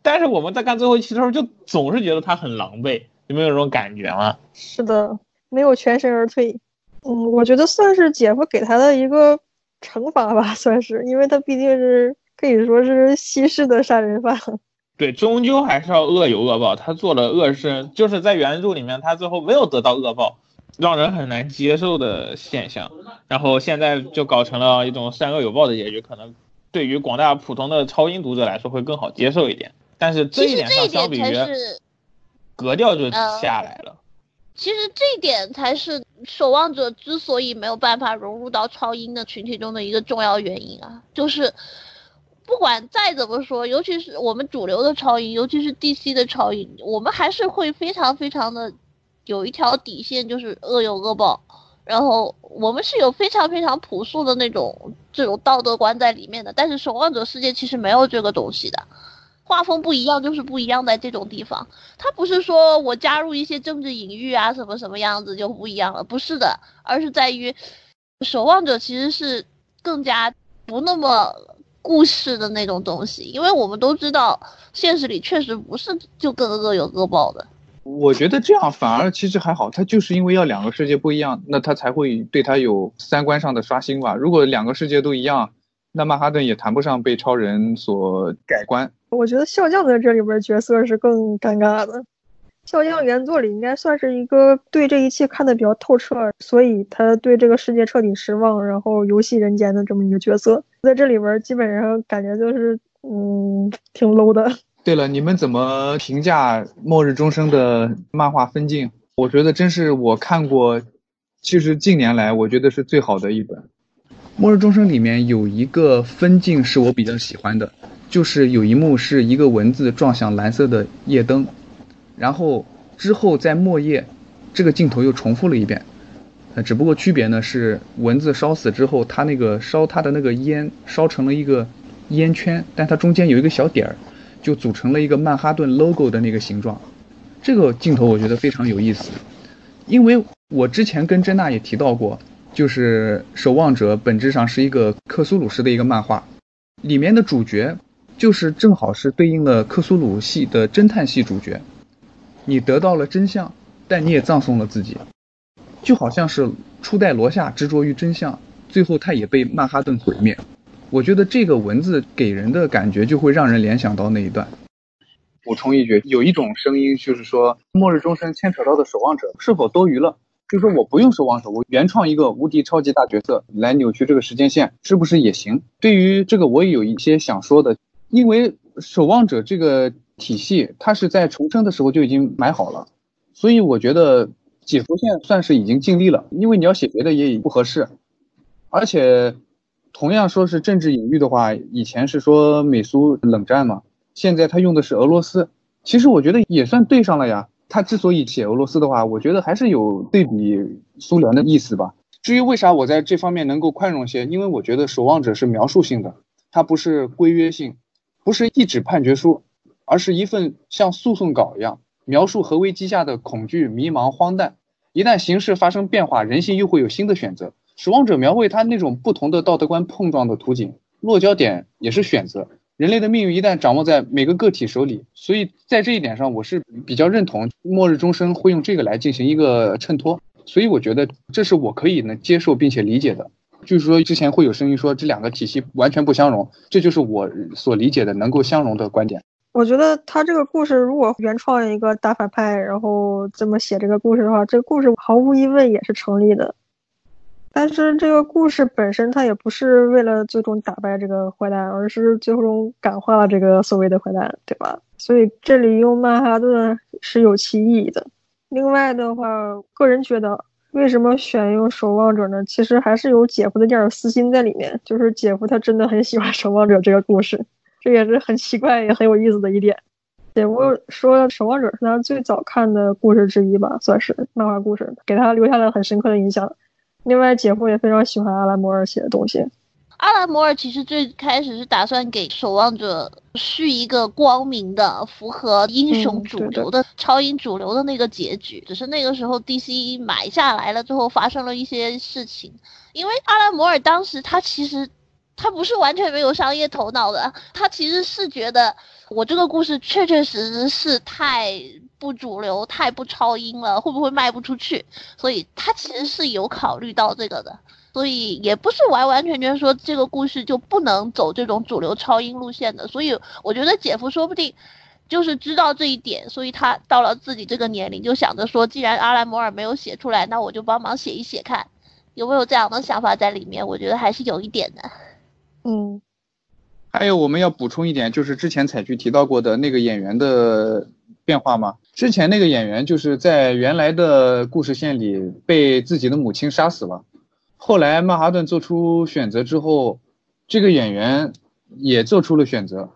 但是我们在看最后一期的时候，就总是觉得他很狼狈，有没有这种感觉吗？是的，没有全身而退。嗯，我觉得算是姐夫给他的一个。惩罚吧，算是，因为他毕竟是可以说是西式的杀人犯。对，终究还是要恶有恶报。他做了恶事，就是在原著里面，他最后没有得到恶报，让人很难接受的现象。然后现在就搞成了一种善恶有报的结局，可能对于广大普通的超英读者来说会更好接受一点。但是这一点上相比于格调就下来了。其实这一点才是守望者之所以没有办法融入到超英的群体中的一个重要原因啊，就是不管再怎么说，尤其是我们主流的超英，尤其是 DC 的超英，我们还是会非常非常的有一条底线，就是恶有恶报。然后我们是有非常非常朴素的那种这种道德观在里面的，但是守望者世界其实没有这个东西的。画风不一样就是不一样，在这种地方，他不是说我加入一些政治隐喻啊，什么什么样子就不一样了，不是的，而是在于守望者其实是更加不那么故事的那种东西，因为我们都知道现实里确实不是就各个恶有恶报的。我觉得这样反而其实还好，他就是因为要两个世界不一样，那他才会对他有三观上的刷新吧。如果两个世界都一样，那曼哈顿也谈不上被超人所改观。我觉得笑匠在这里边角色是更尴尬的。笑匠原作里应该算是一个对这一切看得比较透彻，所以他对这个世界彻底失望，然后游戏人间的这么一个角色，在这里边基本上感觉就是嗯挺 low 的。对了，你们怎么评价《末日钟声》的漫画分镜？我觉得真是我看过，其实近年来我觉得是最好的一本。《末日钟声》里面有一个分镜是我比较喜欢的。就是有一幕是一个蚊子撞向蓝色的夜灯，然后之后在末夜，这个镜头又重复了一遍，呃，只不过区别呢是蚊子烧死之后，它那个烧它的那个烟烧成了一个烟圈，但它中间有一个小点儿，就组成了一个曼哈顿 logo 的那个形状。这个镜头我觉得非常有意思，因为我之前跟珍娜也提到过，就是《守望者》本质上是一个克苏鲁式的一个漫画，里面的主角。就是正好是对应了克苏鲁系的侦探系主角，你得到了真相，但你也葬送了自己。就好像是初代罗夏执着于真相，最后他也被曼哈顿毁灭。我觉得这个文字给人的感觉就会让人联想到那一段。补充一句，有一种声音就是说，末日钟声牵扯到的守望者是否多余了？就是说我不用守望者，我原创一个无敌超级大角色来扭曲这个时间线，是不是也行？对于这个，我也有一些想说的，因为守望者这个体系，它是在重生的时候就已经买好了，所以我觉得解伏线算是已经尽力了。因为你要写别的也不合适，而且同样说是政治隐喻的话，以前是说美苏冷战嘛。现在他用的是俄罗斯，其实我觉得也算对上了呀。他之所以写俄罗斯的话，我觉得还是有对比苏联的意思吧。至于为啥我在这方面能够宽容些，因为我觉得守望者是描述性的，它不是规约性，不是一纸判决书，而是一份像诉讼稿一样，描述核危机下的恐惧、迷茫、荒诞。一旦形势发生变化，人性又会有新的选择。守望者描绘他那种不同的道德观碰撞的图景，落脚点也是选择。人类的命运一旦掌握在每个个体手里，所以在这一点上，我是比较认同末日钟声会用这个来进行一个衬托，所以我觉得这是我可以能接受并且理解的。就是说，之前会有声音说这两个体系完全不相容，这就是我所理解的能够相容的观点。我觉得他这个故事如果原创一个大反派，然后这么写这个故事的话，这个故事毫无疑问也是成立的。但是这个故事本身，它也不是为了最终打败这个坏蛋，而是最终感化了这个所谓的坏蛋，对吧？所以这里用曼哈顿是有其意义的。另外的话，个人觉得，为什么选用守望者呢？其实还是有姐夫的点私心在里面，就是姐夫他真的很喜欢守望者这个故事，这也是很奇怪也很有意思的一点。姐夫说守望者是他最早看的故事之一吧，算是漫画故事，给他留下了很深刻的印象。另外，姐夫也非常喜欢阿兰摩尔写的东西。阿兰摩尔其实最开始是打算给守望者续一个光明的、符合英雄主流的超英主流的那个结局，只是那个时候 DC 买下来了之后，发生了一些事情。因为阿兰摩尔当时他其实他不是完全没有商业头脑的，他其实是觉得我这个故事确确实实是太。不主流太不超英了，会不会卖不出去？所以他其实是有考虑到这个的，所以也不是完完全全说这个故事就不能走这种主流超英路线的。所以我觉得姐夫说不定就是知道这一点，所以他到了自己这个年龄就想着说，既然阿兰摩尔没有写出来，那我就帮忙写一写看，有没有这样的想法在里面？我觉得还是有一点的。嗯，还有我们要补充一点，就是之前彩菊提到过的那个演员的变化吗？之前那个演员就是在原来的故事线里被自己的母亲杀死了，后来曼哈顿做出选择之后，这个演员也做出了选择，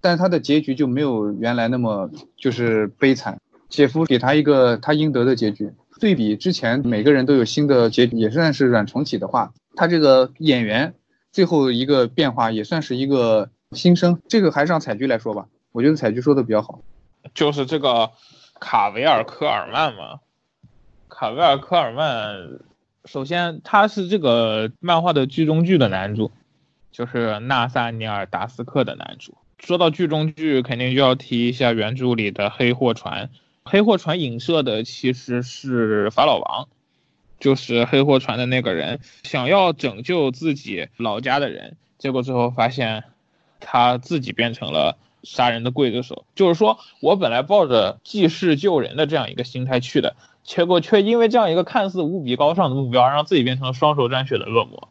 但他的结局就没有原来那么就是悲惨。姐夫给他一个他应得的结局。对比之前每个人都有新的结局，也算是软重启的话，他这个演员最后一个变化也算是一个新生。这个还是让彩菊来说吧，我觉得彩菊说的比较好，就是这个。卡维尔·科尔曼嘛，卡维尔·科尔曼，首先他是这个漫画的剧中剧的男主，就是纳萨尼尔·达斯克的男主。说到剧中剧，肯定就要提一下原著里的黑货船。黑货船影射的其实是法老王，就是黑货船的那个人，想要拯救自己老家的人，结果最后发现他自己变成了。杀人的刽子手，就是说我本来抱着济世救人的这样一个心态去的，结果却因为这样一个看似无比高尚的目标，让自己变成了双手沾血的恶魔，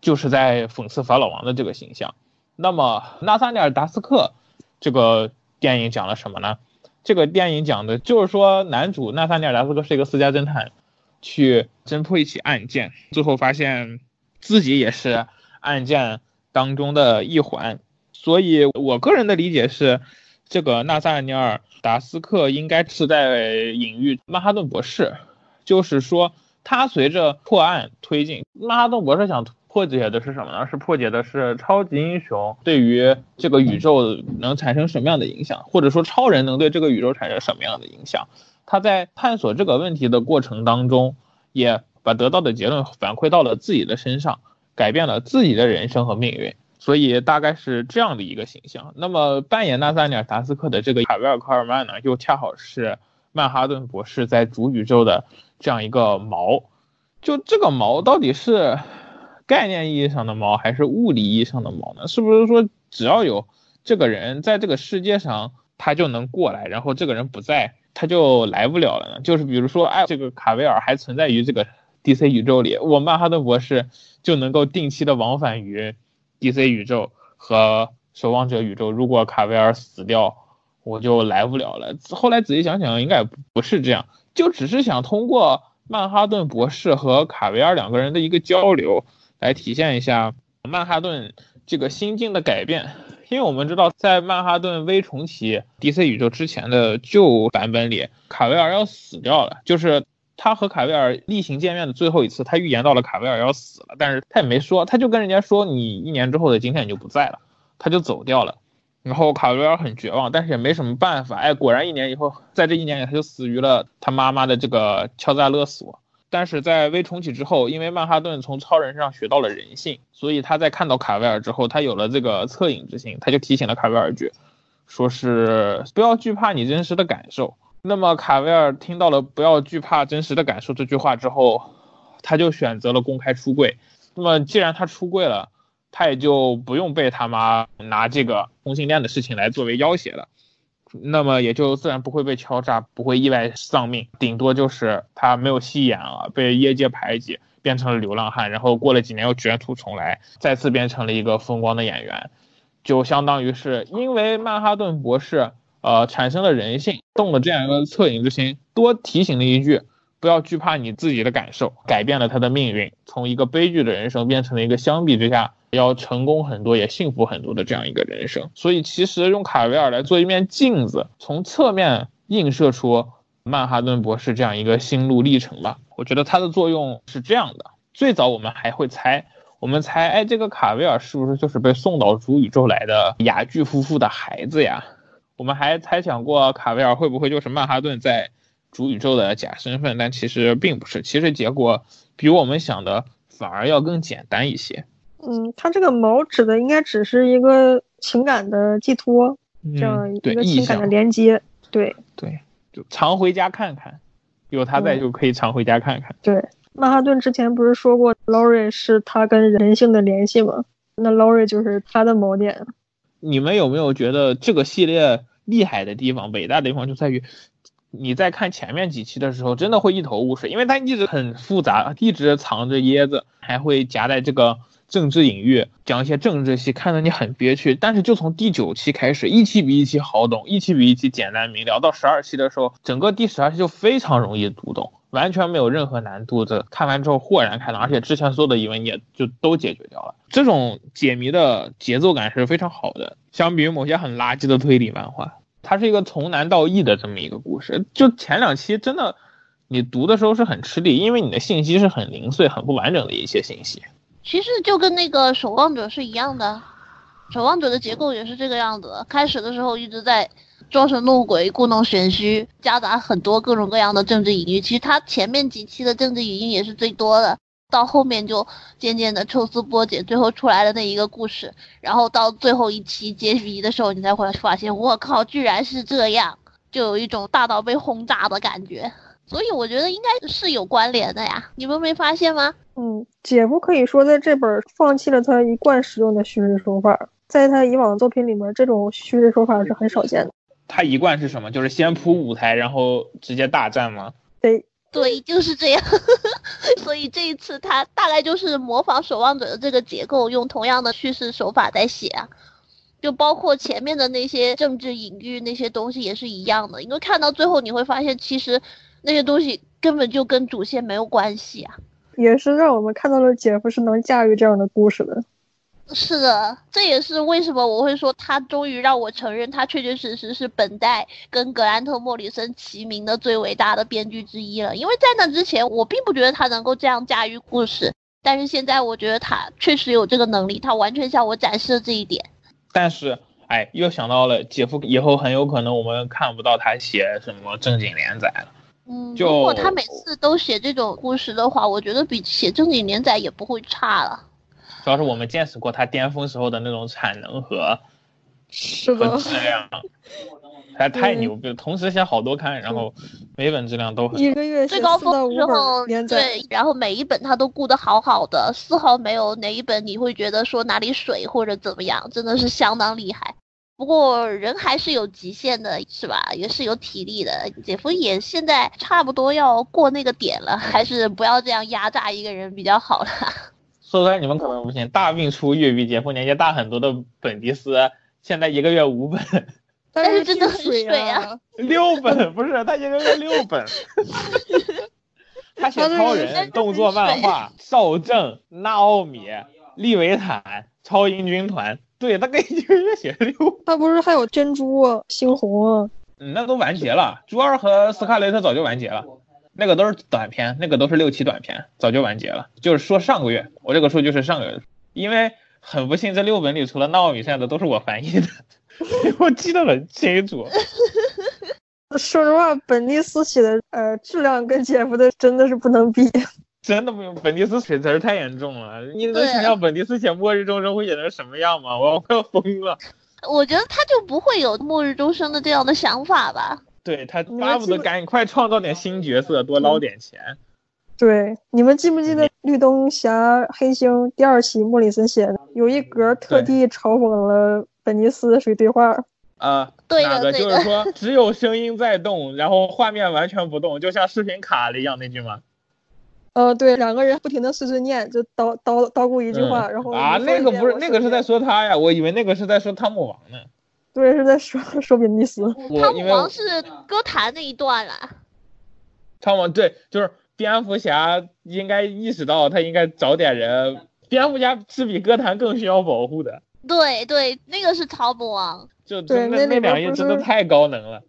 就是在讽刺法老王的这个形象。那么纳萨尼尔·达斯克这个电影讲了什么呢？这个电影讲的就是说，男主纳萨尼尔·达斯克是一个私家侦探，去侦破一起案件，最后发现自己也是案件当中的一环。所以，我个人的理解是，这个纳萨尼尔·达斯克应该是在隐喻曼哈顿博士，就是说，他随着破案推进，曼哈顿博士想破解的是什么呢？是破解的是超级英雄对于这个宇宙能产生什么样的影响，或者说超人能对这个宇宙产生什么样的影响？他在探索这个问题的过程当中，也把得到的结论反馈到了自己的身上，改变了自己的人生和命运。所以大概是这样的一个形象。那么扮演纳萨尼尔·达斯克的这个卡维尔·科尔曼呢，又恰好是曼哈顿博士在主宇宙的这样一个锚。就这个锚到底是概念意义上的锚，还是物理意义上的锚呢？是不是说只要有这个人在这个世界上，他就能过来，然后这个人不在，他就来不了了呢？就是比如说，哎，这个卡维尔还存在于这个 DC 宇宙里，我曼哈顿博士就能够定期的往返于 DC 宇宙和守望者宇宙。如果卡维尔死掉，我就来不了了。后来仔细想想，应该不是这样，就只是想通过曼哈顿博士和卡维尔两个人的一个交流，来体现一下曼哈顿这个心境的改变。因为我们知道，在曼哈顿微重启 DC 宇宙之前的旧版本里，卡维尔要死掉了。就是他和卡维尔例行见面的最后一次，他预言到了卡维尔要死了，但是他也没说，他就跟人家说：“你一年之后的今天你就不在了。”他就走掉了。然后卡维尔很绝望，但是也没什么办法。哎，果然一年以后，在这一年里，他就死于了他妈妈的这个敲诈勒索。但是在微重启之后，因为曼哈顿从超人上学到了人性，所以他在看到卡维尔之后，他有了这个恻隐之心，他就提醒了卡维尔一句，说是不要惧怕你真实的感受。那么卡维尔听到了不要惧怕真实的感受这句话之后，他就选择了公开出柜。那么既然他出柜了，他也就不用被他妈拿这个同性恋的事情来作为要挟了，那么也就自然不会被敲诈，不会意外丧命，顶多就是他没有戏演了，被业界排挤，变成了流浪汉，然后过了几年又卷土重来，再次变成了一个风光的演员，就相当于是因为曼哈顿博士呃产生了人性，动了这样一个恻隐之心，多提醒了一句。不要惧怕你自己的感受，改变了他的命运，从一个悲剧的人生变成了一个相比之下要成功很多也幸福很多的这样一个人生。所以，其实用卡维尔来做一面镜子，从侧面映射出曼哈顿博士这样一个心路历程吧。我觉得它的作用是这样的：最早我们还会猜，我们猜，哎，这个卡维尔是不是就是被送到主宇宙来的雅剧夫妇的孩子呀？我们还猜想过卡维尔会不会就是曼哈顿在。主宇宙的假身份，但其实并不是。其实结果比我们想的反而要更简单一些。嗯，他这个锚指的应该只是一个情感的寄托，这样一个情感的连接。对对，就常回家看看，有他在就可以常回家看看。对，曼哈顿之前不是说过，Lori 是他跟人性的联系吗？那 Lori 就是他的锚点。你们有没有觉得这个系列厉害的地方、伟大的地方就在于？你在看前面几期的时候，真的会一头雾水，因为它一直很复杂，一直藏着掖着，还会夹在这个政治隐喻，讲一些政治戏，看得你很憋屈。但是就从第九期开始，一期比一期好懂，一期比一期简单明了。到十二期的时候，整个第十二期就非常容易读懂，完全没有任何难度的。看完之后豁然开朗，而且之前所有的疑问也就都解决掉了。这种解谜的节奏感是非常好的，相比于某些很垃圾的推理漫画。它是一个从难到易的这么一个故事，就前两期真的，你读的时候是很吃力，因为你的信息是很零碎、很不完整的一些信息。其实就跟那个守望者是一样的，守望者的结构也是这个样子。开始的时候一直在装神弄鬼、故弄玄虚，夹杂很多各种各样的政治隐喻。其实他前面几期的政治隐喻也是最多的。到后面就渐渐的抽丝剥茧，最后出来的那一个故事，然后到最后一期揭谜的时候，你才会发现，我靠，居然是这样，就有一种大到被轰炸的感觉。所以我觉得应该是有关联的呀，你们没发现吗？嗯，姐夫可以说在这本放弃了他一贯使用的叙事手法，在他以往的作品里面，这种叙事手法是很少见的。他一贯是什么？就是先铺舞台，然后直接大战吗？对。对，就是这样。所以这一次他大概就是模仿《守望者》的这个结构，用同样的叙事手法在写啊。就包括前面的那些政治隐喻那些东西也是一样的。因为看到最后你会发现，其实那些东西根本就跟主线没有关系啊。也是让我们看到了姐夫是能驾驭这样的故事的。是的，这也是为什么我会说他终于让我承认他确确实实是本代跟格兰特·莫里森齐名的最伟大的编剧之一了。因为在那之前，我并不觉得他能够这样驾驭故事，但是现在我觉得他确实有这个能力，他完全向我展示了这一点。但是，哎，又想到了姐夫以后很有可能我们看不到他写什么正经连载了。嗯，如果他每次都写这种故事的话，我觉得比写正经连载也不会差了。主要是我们见识过他巅峰时候的那种产能和是的质量，还太牛逼了，同时写好多刊，然后每本质量都很。一个月最高峰之后，对，然后每一本他都顾得好好的，丝毫没有哪一本你会觉得说哪里水或者怎么样，真的是相当厉害。不过人还是有极限的，是吧？也是有体力的。姐夫也现在差不多要过那个点了，还是不要这样压榨一个人比较好了。说出来你们可能不信，大病初愈比姐夫年纪大很多的本迪斯，现在一个月五本，但是真的很水啊！六本不是他一个月六本。他写超人、动作漫画、少正、纳奥米、利维坦、超英军团，对他跟一个月写六，他不是还有珍珠啊、猩红啊？嗯，那都完结了。朱二和斯卡雷特早就完结了，那个都是短篇，那个都是六期短篇，早就完结了。就是说上个月，我这个数据是上个月的，因为很不幸这六本里除了纳奥米剩下的都是我翻译的，我记得很清楚。说实话，本尼斯写的呃质量跟杰夫的真的是不能比。真的不用，本迪斯水词儿太严重了。你能对想象本迪斯写《末日钟声》会写成什么样吗？我要快要疯了。我觉得他就不会有末日钟声的这样的想法吧？对他巴不得赶紧快创造点新角色，多捞点钱。对，你们记不记得《绿灯侠黑星》第二期莫里森写的，有一格特地嘲讽了本尼斯的水对话。啊，对的哪个对的就是说只有声音在动，然后画面完全不动，就像视频卡了一样那句吗？呃，对，两个人不停的碎碎念，就叨叨叨咕一句话，嗯然后啊，那个不是那个是在说他呀，我以为那个是在说汤姆王呢。对，是在说说比尼斯。汤姆王是歌坛那一段啦。汤姆对，就是蝙蝠侠应该意识到他应该找点人，蝙蝠侠是比歌坛更需要保护的。对对，那个是汤姆王。就对就那那两页真的太高能了，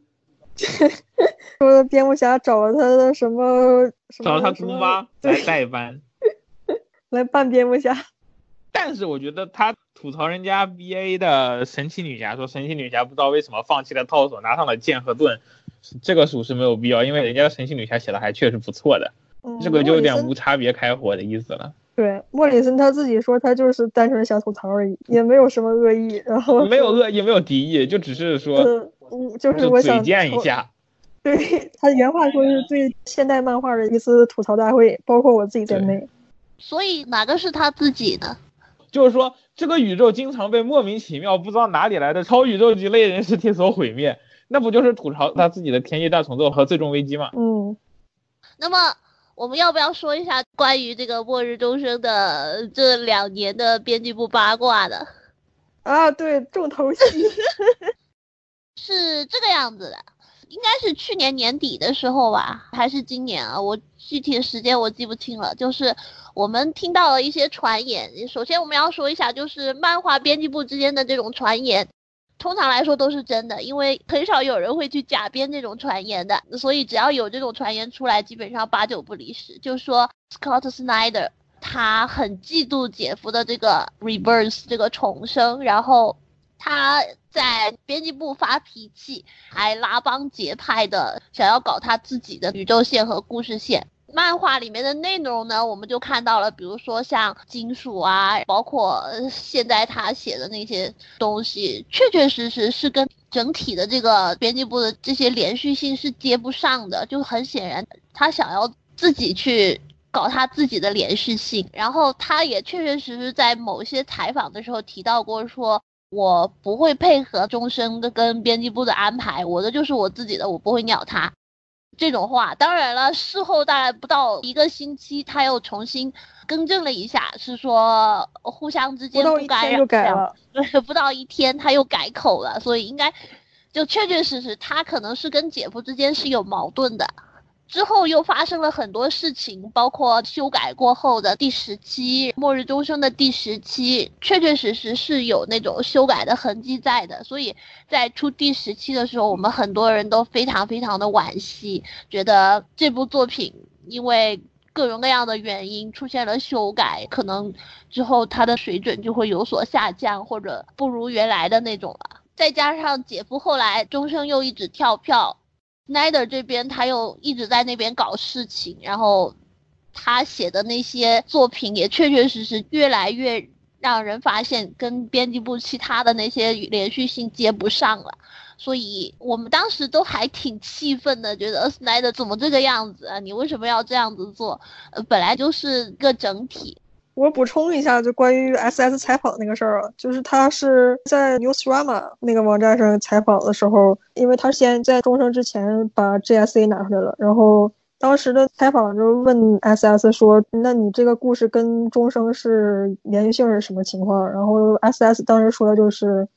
说蝙蝠侠找了他的什么找他姑妈来代班。来扮蝙蝠侠。但是我觉得他吐槽人家 B A 的神奇女侠，说神奇女侠不知道为什么放弃了套索，拿上了剑和盾，这个属实没有必要，因为人家的神奇女侠写的还确实不错的，嗯这个就有点无差别开火的意思了。对，莫里森他自己说他就是单纯想吐槽而已，也没有什么恶意。然后没有恶意，没有敌意，就只是说呃，嗯就是嘴我想吐贱一下。对他原话说是对现代漫画的一次吐槽大会，包括我自己在内。所以哪个是他自己呢？就是说，这个宇宙经常被莫名其妙不知道哪里来的超宇宙级类人实体所毁灭，那不就是吐槽他自己的天际大重奏和最终危机吗？嗯，那么我们要不要说一下关于这个末日钟声的这两年的编辑部八卦的？啊，对，重头戏。是这个样子的，应该是去年年底的时候吧，还是今年啊？我具体的时间我记不清了。就是我们听到了一些传言，首先我们要说一下，就是漫画编辑部之间的这种传言，通常来说都是真的，因为很少有人会去假编这种传言的，所以只要有这种传言出来，基本上八九不离十。就说 Scott Snyder 他很嫉妒姐夫的这个 Rebirth 这个重生，然后。他在编辑部发脾气，还拉帮结派的想要搞他自己的宇宙线和故事线。漫画里面的内容呢，我们就看到了，比如说像金属啊，包括现在他写的那些东西，确确实实是跟整体的这个编辑部的这些连续性是接不上的。就很显然，他想要自己去搞他自己的连续性。然后他也确确实实在某些采访的时候提到过说。我不会配合终身的跟编辑部的安排，我的就是我自己的，我不会鸟他。这种话，当然了，事后大概不到一个星期，他又重新更正了一下，是说互相之间不干扰一天就改了。对，不到一天他又改口了，所以应该就确确实实他可能是跟姐夫之间是有矛盾的。之后又发生了很多事情，包括修改过后的第十期《末日钟声》的第十期，确确实实是有那种修改的痕迹在的。所以在出第十期的时候，我们很多人都非常非常的惋惜，觉得这部作品因为各种各样的原因出现了修改，可能之后它的水准就会有所下降，或者不如原来的那种了。再加上姐夫后来钟声又一直跳票。Snyder 这边他又一直在那边搞事情，然后他写的那些作品也确确实实越来越让人发现跟编辑部其他的那些连续性接不上了。所以我们当时都还挺气愤的，觉得 Snyder 怎么这个样子啊？你为什么要这样子做？呃，本来就是个整体。我补充一下，就关于 SS 采访那个事儿啊，就是他是在 Newsrama 那个网站上采访的时候，因为他先在终生之前把 GSA 拿出来了，然后当时的采访就问 SS 说：“那你这个故事跟终生是连续性是什么情况？”然后 SS 当时说的就是。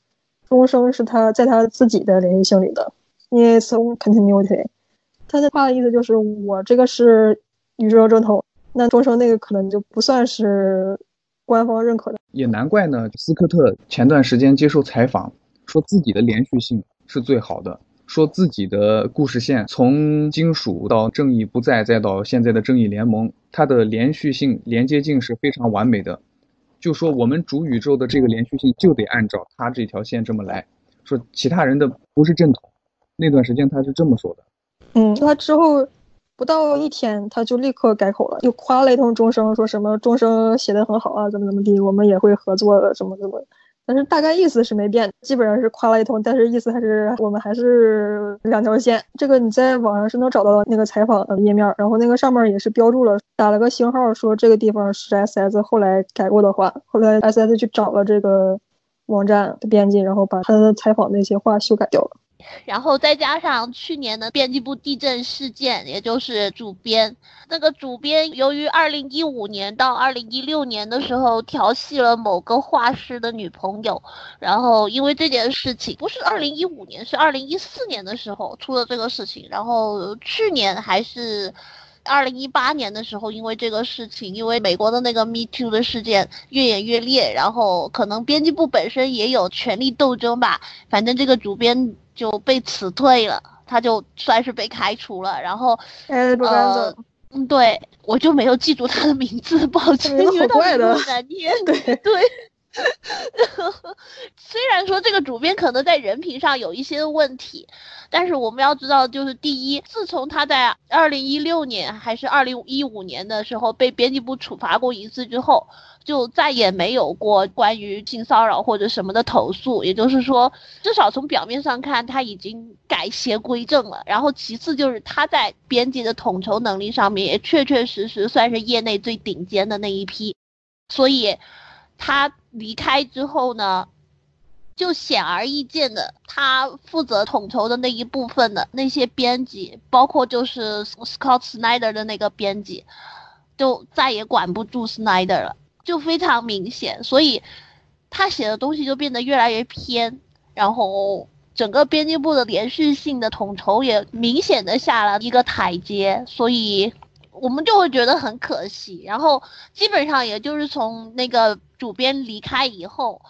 终生是他在他自己的连续性里的，因为从 continuity，他的话的意思就是我这个是宇宙正统，那终生那个可能就不算是官方认可的。也难怪呢，斯科特前段时间接受采访，说自己的连续性是最好的，说自己的故事线从金属到正义不再，再到现在的正义联盟，它的连续性连接性是非常完美的。就说我们主宇宙的这个连续性就得按照他这条线这么来，说其他人的不是正统。那段时间他是这么说的。嗯，他之后不到一天他就立刻改口了，又夸了一通钟声，说什么钟声写的很好啊，怎么怎么地，我们也会合作的，怎么怎么。但是大概意思是没变，基本上是夸了一通，但是意思还是我们还是两条线。这个你在网上是能找到那个采访的页面，然后那个上面也是标注了，打了个星号，说这个地方是 SS 后来改过的话。后来 SS 去找了这个网站的编辑，然后把他的采访那些话修改掉了。然后再加上去年的编辑部地震事件，也就是主编那个主编，由于二零一五年到二零一六年的时候调戏了某个画师的女朋友，然后因为这件事情，不是二零一五年，是二零一四年的时候出了这个事情，然后去年还是。二零一八年的时候，因为这个事情，因为美国的那个 Me Too 的事件越演越烈，然后可能编辑部本身也有权力斗争吧，反正这个主编就被辞退了，他就算是被开除了。然后，呃，嗯，对，我就没有记住他的名字，抱歉，因为他名字难念。对 对。虽然说这个主编可能在人品上有一些问题，但是我们要知道，就是第一，自从他在二零一六年还是二零一五年的时候被编辑部处罚过一次之后，就再也没有过关于性骚扰或者什么的投诉。也就是说，至少从表面上看，他已经改邪归正了。然后其次就是他在编辑的统筹能力上面也确确实实算是业内最顶尖的那一批，所以。他离开之后呢，就显而易见的，他负责统筹的那一部分的那些编辑，包括就是 Scott Snyder 的那个编辑，就再也管不住 Snyder 了，就非常明显。所以他写的东西就变得越来越偏，然后整个编辑部的连续性的统筹也明显的下了一个台阶，所以。我们就会觉得很可惜，然后基本上也就是从那个主编离开以后，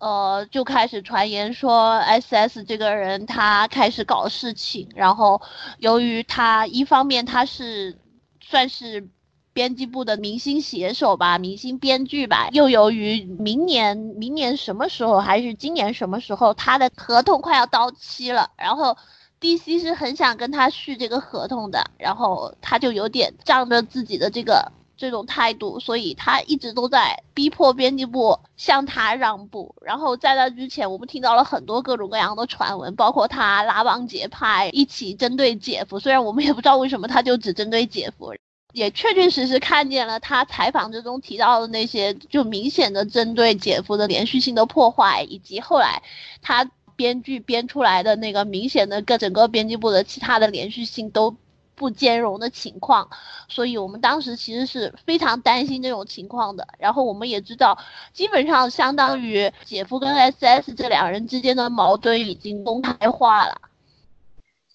呃，就开始传言说 S S 这个人他开始搞事情，然后由于他一方面他是算是编辑部的明星写手吧，明星编剧吧，又由于明年明年什么时候还是今年什么时候他的合同快要到期了，然后。D.C 是很想跟他续这个合同的，然后他就有点仗着自己的这个这种态度，所以他一直都在逼迫编辑部向他让步。然后在那之前，我们听到了很多各种各样的传闻，包括他拉帮结派一起针对姐夫。虽然我们也不知道为什么他就只针对姐夫，也确确实实看见了他采访之中提到的那些就明显的针对姐夫的连续性的破坏，以及后来他。编剧编出来的那个明显的各整个编辑部的其他的连续性都不兼容的情况，所以我们当时其实是非常担心这种情况的。然后我们也知道，基本上相当于姐夫跟 SS 这两人之间的矛盾已经公开化了。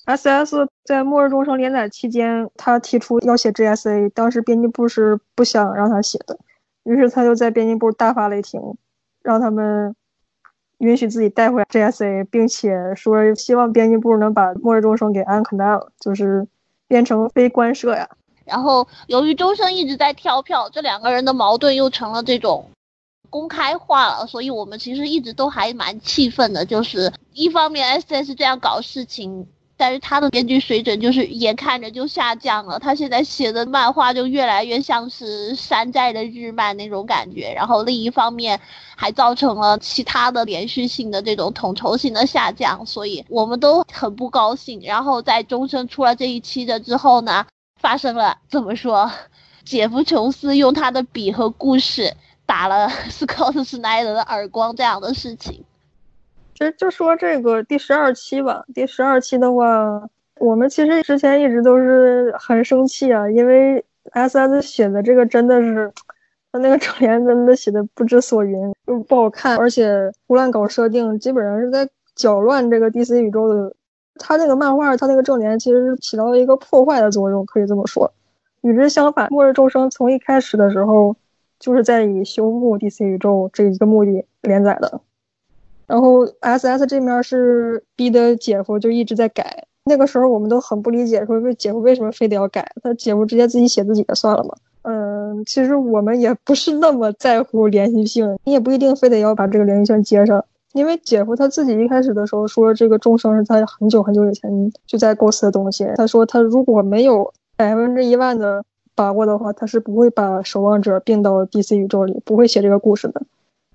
SS 在《末日钟声》连载期间，他提出要写 GSA，当时编辑部是不想让他写的，于是他就在编辑部大发雷霆，让他们。允许自己带回 JSA，并且说希望编辑部能把《末日钟声》给 Uncanal，就是变成非官设呀。然后由于钟声一直在跳票，这两个人的矛盾又成了这种公开化了，所以我们其实一直都还蛮气愤的。就是一方面 SS 这样搞事情，但是他的编剧水准就是眼看着就下降了。他现在写的漫画就越来越像是山寨的日漫那种感觉，然后另一方面还造成了其他的连续性的这种统筹性的下降，所以我们都很不高兴。然后在终生出了这一期的之后呢，发生了怎么说？杰夫·琼斯用他的笔和故事打了 斯科特·斯奈德的耳光，这样的事情。其实就说这个第十二期吧，第十二期的话，我们其实之前一直都是很生气啊，因为 S S 写的这个真的是，他那个正联真的写的不知所云，又不好看，而且胡乱搞设定，基本上是在搅乱这个 D C 宇宙的。他那个漫画，他那个正联其实是起到了一个破坏的作用，可以这么说。与之相反，末日众生从一开始的时候就是在以修复 D C 宇宙这一个目的连载的。然后 S S 这面是逼的姐夫就一直在改，那个时候我们都很不理解，说为姐夫为什么非得要改？他姐夫直接自己写自己的算了嘛。嗯，其实我们也不是那么在乎连续性，你也不一定非得要把这个连续性接上，因为姐夫他自己一开始的时候说这个众生是他很久很久以前就在构思的东西。他说他如果没有百分之一万的把握的话，他是不会把守望者并到 D C 宇宙里，不会写这个故事的。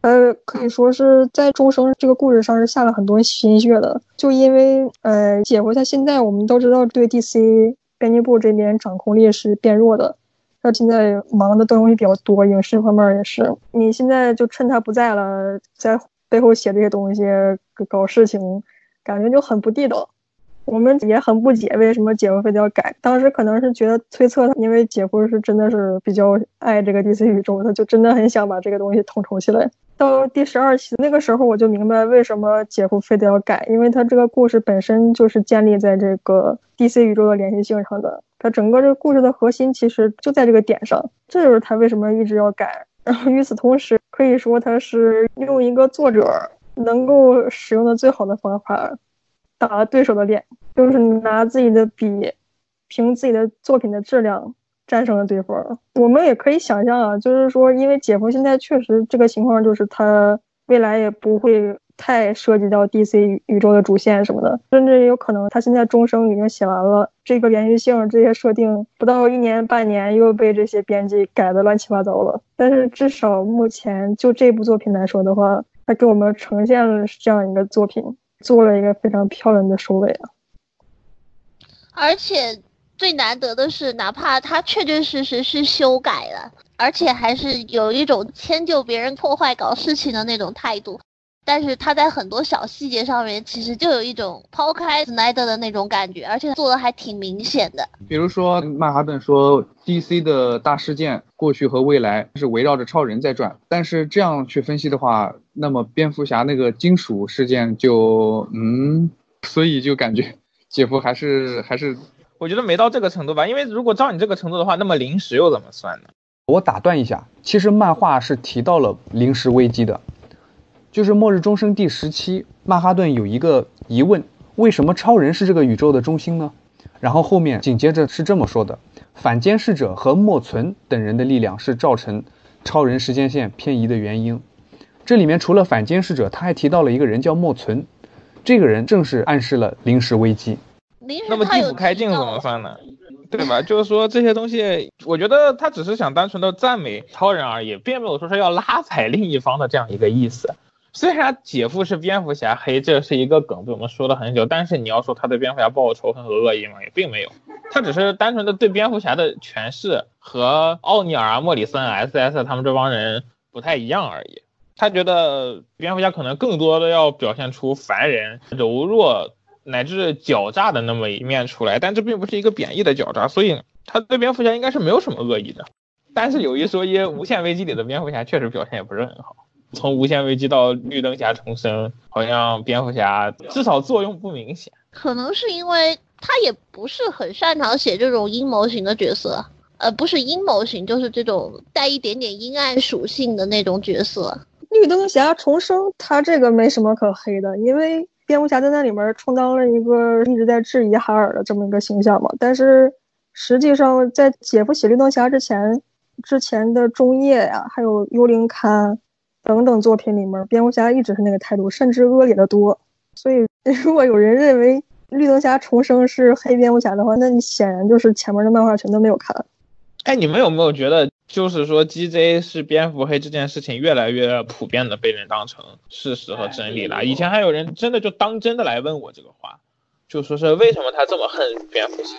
呃，可以说是在终生这个故事上是下了很多心血的。就因为呃，姐夫他现在我们都知道对 DC 编辑部这边掌控力是变弱的，他现在忙的东西比较多，影视方面也是。你现在就趁他不在了，在背后写这些东西搞事情，感觉就很不地道。我们也很不解为什么姐夫非得要改。当时可能是觉得推测，因为姐夫是真的是比较爱这个 DC 宇宙，他就真的很想把这个东西统筹起来。到第十二期那个时候，我就明白为什么姐夫非得要改，因为他这个故事本身就是建立在这个 DC 宇宙的连续性上的，他整个这个故事的核心其实就在这个点上，这就是他为什么一直要改。然后与此同时，可以说他是用一个作者能够使用的最好的方法，打了对手的脸，就是拿自己的笔，凭自己的作品的质量。战胜了对方，我们也可以想象啊，就是说，因为姐夫现在确实这个情况，就是他未来也不会太涉及到 DC 宇宙的主线什么的，甚至有可能他现在终生已经写完了，这个连续性这些设定不到一年半年又被这些编辑改的乱七八糟了。但是至少目前就这部作品来说的话，他给我们呈现了这样一个作品，做了一个非常漂亮的收尾啊，而且。最难得的是，哪怕他确确实实是修改了，而且还是有一种迁就别人破坏搞事情的那种态度，但是他在很多小细节上面，其实就有一种抛开 Snyder 的那种感觉，而且做的还挺明显的。比如说，曼哈顿说 DC 的大事件过去和未来是围绕着超人在转，但是这样去分析的话，那么蝙蝠侠那个金属事件就嗯，所以就感觉姐夫还是还是。我觉得没到这个程度吧，因为如果照你这个程度的话，那么临时又怎么算呢？我打断一下，其实漫画是提到了临时危机的，就是《末日钟声》第十期，曼哈顿有一个疑问：为什么超人是这个宇宙的中心呢？然后后面紧接着是这么说的：反监视者和莫存等人的力量是造成超人时间线偏移的原因。这里面除了反监视者，他还提到了一个人叫莫存，这个人正是暗示了临时危机。那么地府开镜怎么算呢？对吧？就是说这些东西，我觉得他只是想单纯的赞美超人而已，并没有说是要拉踩另一方的这样一个意思。虽然姐夫是蝙蝠侠黑，这是一个梗，被我们说了很久，但是你要说他对蝙蝠侠报仇恨和恶意吗？也并没有，他只是单纯的对蝙蝠侠的诠释和奥尼尔啊、莫里森、S.S 他们这帮人不太一样而已。他觉得蝙蝠侠可能更多的要表现出凡人柔弱。乃至狡诈的那么一面出来，但这并不是一个贬义的狡诈，所以他对蝙蝠侠应该是没有什么恶意的。但是有一说一，无限危机里的蝙蝠侠确实表现也不是很好。从无限危机到绿灯侠重生，好像蝙蝠侠至少作用不明显。可能是因为他也不是很擅长写这种阴谋型的角色，呃，不是阴谋型，就是这种带一点点阴暗属性的那种角色。绿灯侠重生，他这个没什么可黑的，因为。蝙蝠侠在那里面充当了一个一直在质疑哈尔的这么一个形象嘛，但是实际上在姐夫写绿灯侠之前，之前的中叶呀，还有幽灵刊等等作品里面，蝙蝠侠一直是那个态度，甚至恶劣的多。所以 如果有人认为绿灯侠重生是黑蝙蝠侠的话，那你显然就是前面的漫画全都没有看。哎，你们有没有觉得，就是说 GJ 是蝙蝠黑这件事情越来越普遍的被人当成事实和真理了？以前还有人真的就当真的来问我这个话，就说是为什么他这么恨蝙蝠侠？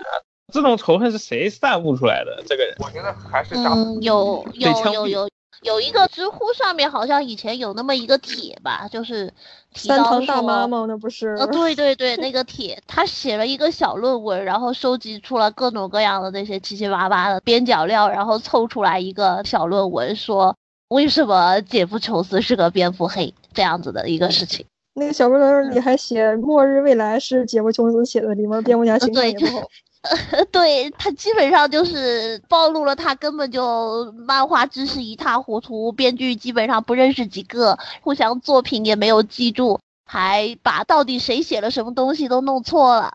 这种仇恨是谁散布出来的？这个人，我觉得还是嗯，有有有有有一个知乎上面好像以前有那么一个帖吧，就是提到三堂大妈吗？那不是？呃，对对对，那个帖，他写了一个小论文，然后收集出了各种各样的那些七七八八的边角料，然后凑出来一个小论文，说为什么杰夫琼斯是个蝙蝠黑这样子的一个事情。那个小论文里还写《末日未来》是杰夫琼斯写的，里面蝙蝠侠形象对也不好。对他基本上就是暴露了他根本就漫画知识一塌糊涂，编剧基本上不认识几个，互相作品也没有记住，还把到底谁写了什么东西都弄错了。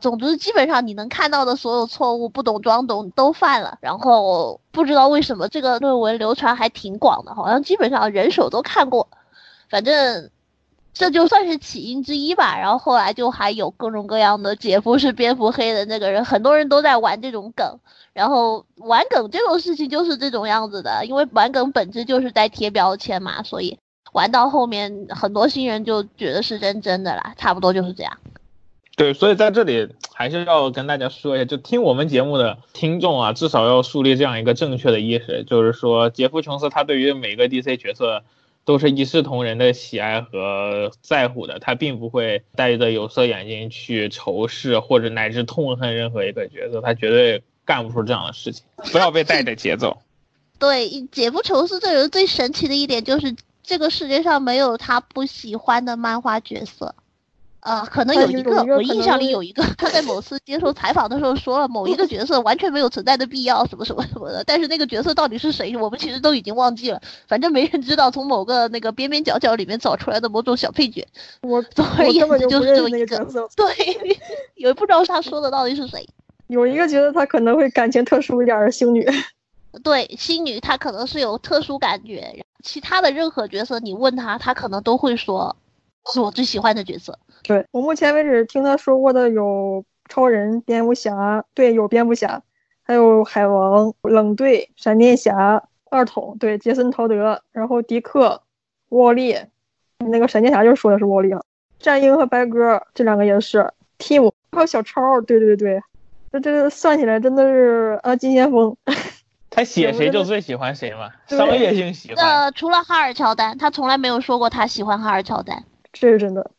总之，基本上你能看到的所有错误，不懂装懂都犯了。然后不知道为什么这个论文流传还挺广的，好像基本上人手都看过。反正这就算是起因之一吧。然后后来就还有各种各样的杰夫是蝙蝠黑的那个人，很多人都在玩这种梗。然后玩梗这种事情就是这种样子的，因为玩梗本质就是在贴标签嘛，所以玩到后面很多新人就觉得是认真的啦，差不多就是这样。对，所以在这里还是要跟大家说一下，就听我们节目的听众啊，至少要树立这样一个正确的意识，就是说杰夫·琼斯他对于每个 DC 角色都是一视同仁的喜爱和在乎的，他并不会带着有色眼镜去仇视或者乃至痛恨任何一个角色，他绝对干不出这样的事情。不要被带着节奏。对，姐夫·仇斯这人最神奇的一点就是，这个世界上没有他不喜欢的漫画角色。呃，可能有有一个，我印象里有一个，他在某次接受采访的时候说了，某一个角色完全没有存在的必要，什么什么什么的。但是那个角色到底是谁，我们其实都已经忘记了。反正没人知道，从某个那个边边角角里面找出来的某种小配角。我总而言之就是这么一个个角色。对，也不知道他说的到底是谁。有一个觉得他可能会感情特殊一点的星女，对，星女她可能是有特殊感觉，其他的任何角色你问他，他可能都会说是我最喜欢的角色。对我目前为止听他说过的有超人、蝙蝠侠，对，有蝙蝠侠，还有海王、冷队、闪电侠、二筒，对，杰森·陶德，然后迪克、沃利，那个闪电侠就说的是沃利啊，战鹰和白鸽这两个也是 Team，还有小超，对对对，这这算起来真的是啊金先锋，他。写谁就最喜欢谁嘛，对商业性喜欢。呃，除了哈尔乔丹，他从来没有说过他喜欢哈尔乔丹，这是真的。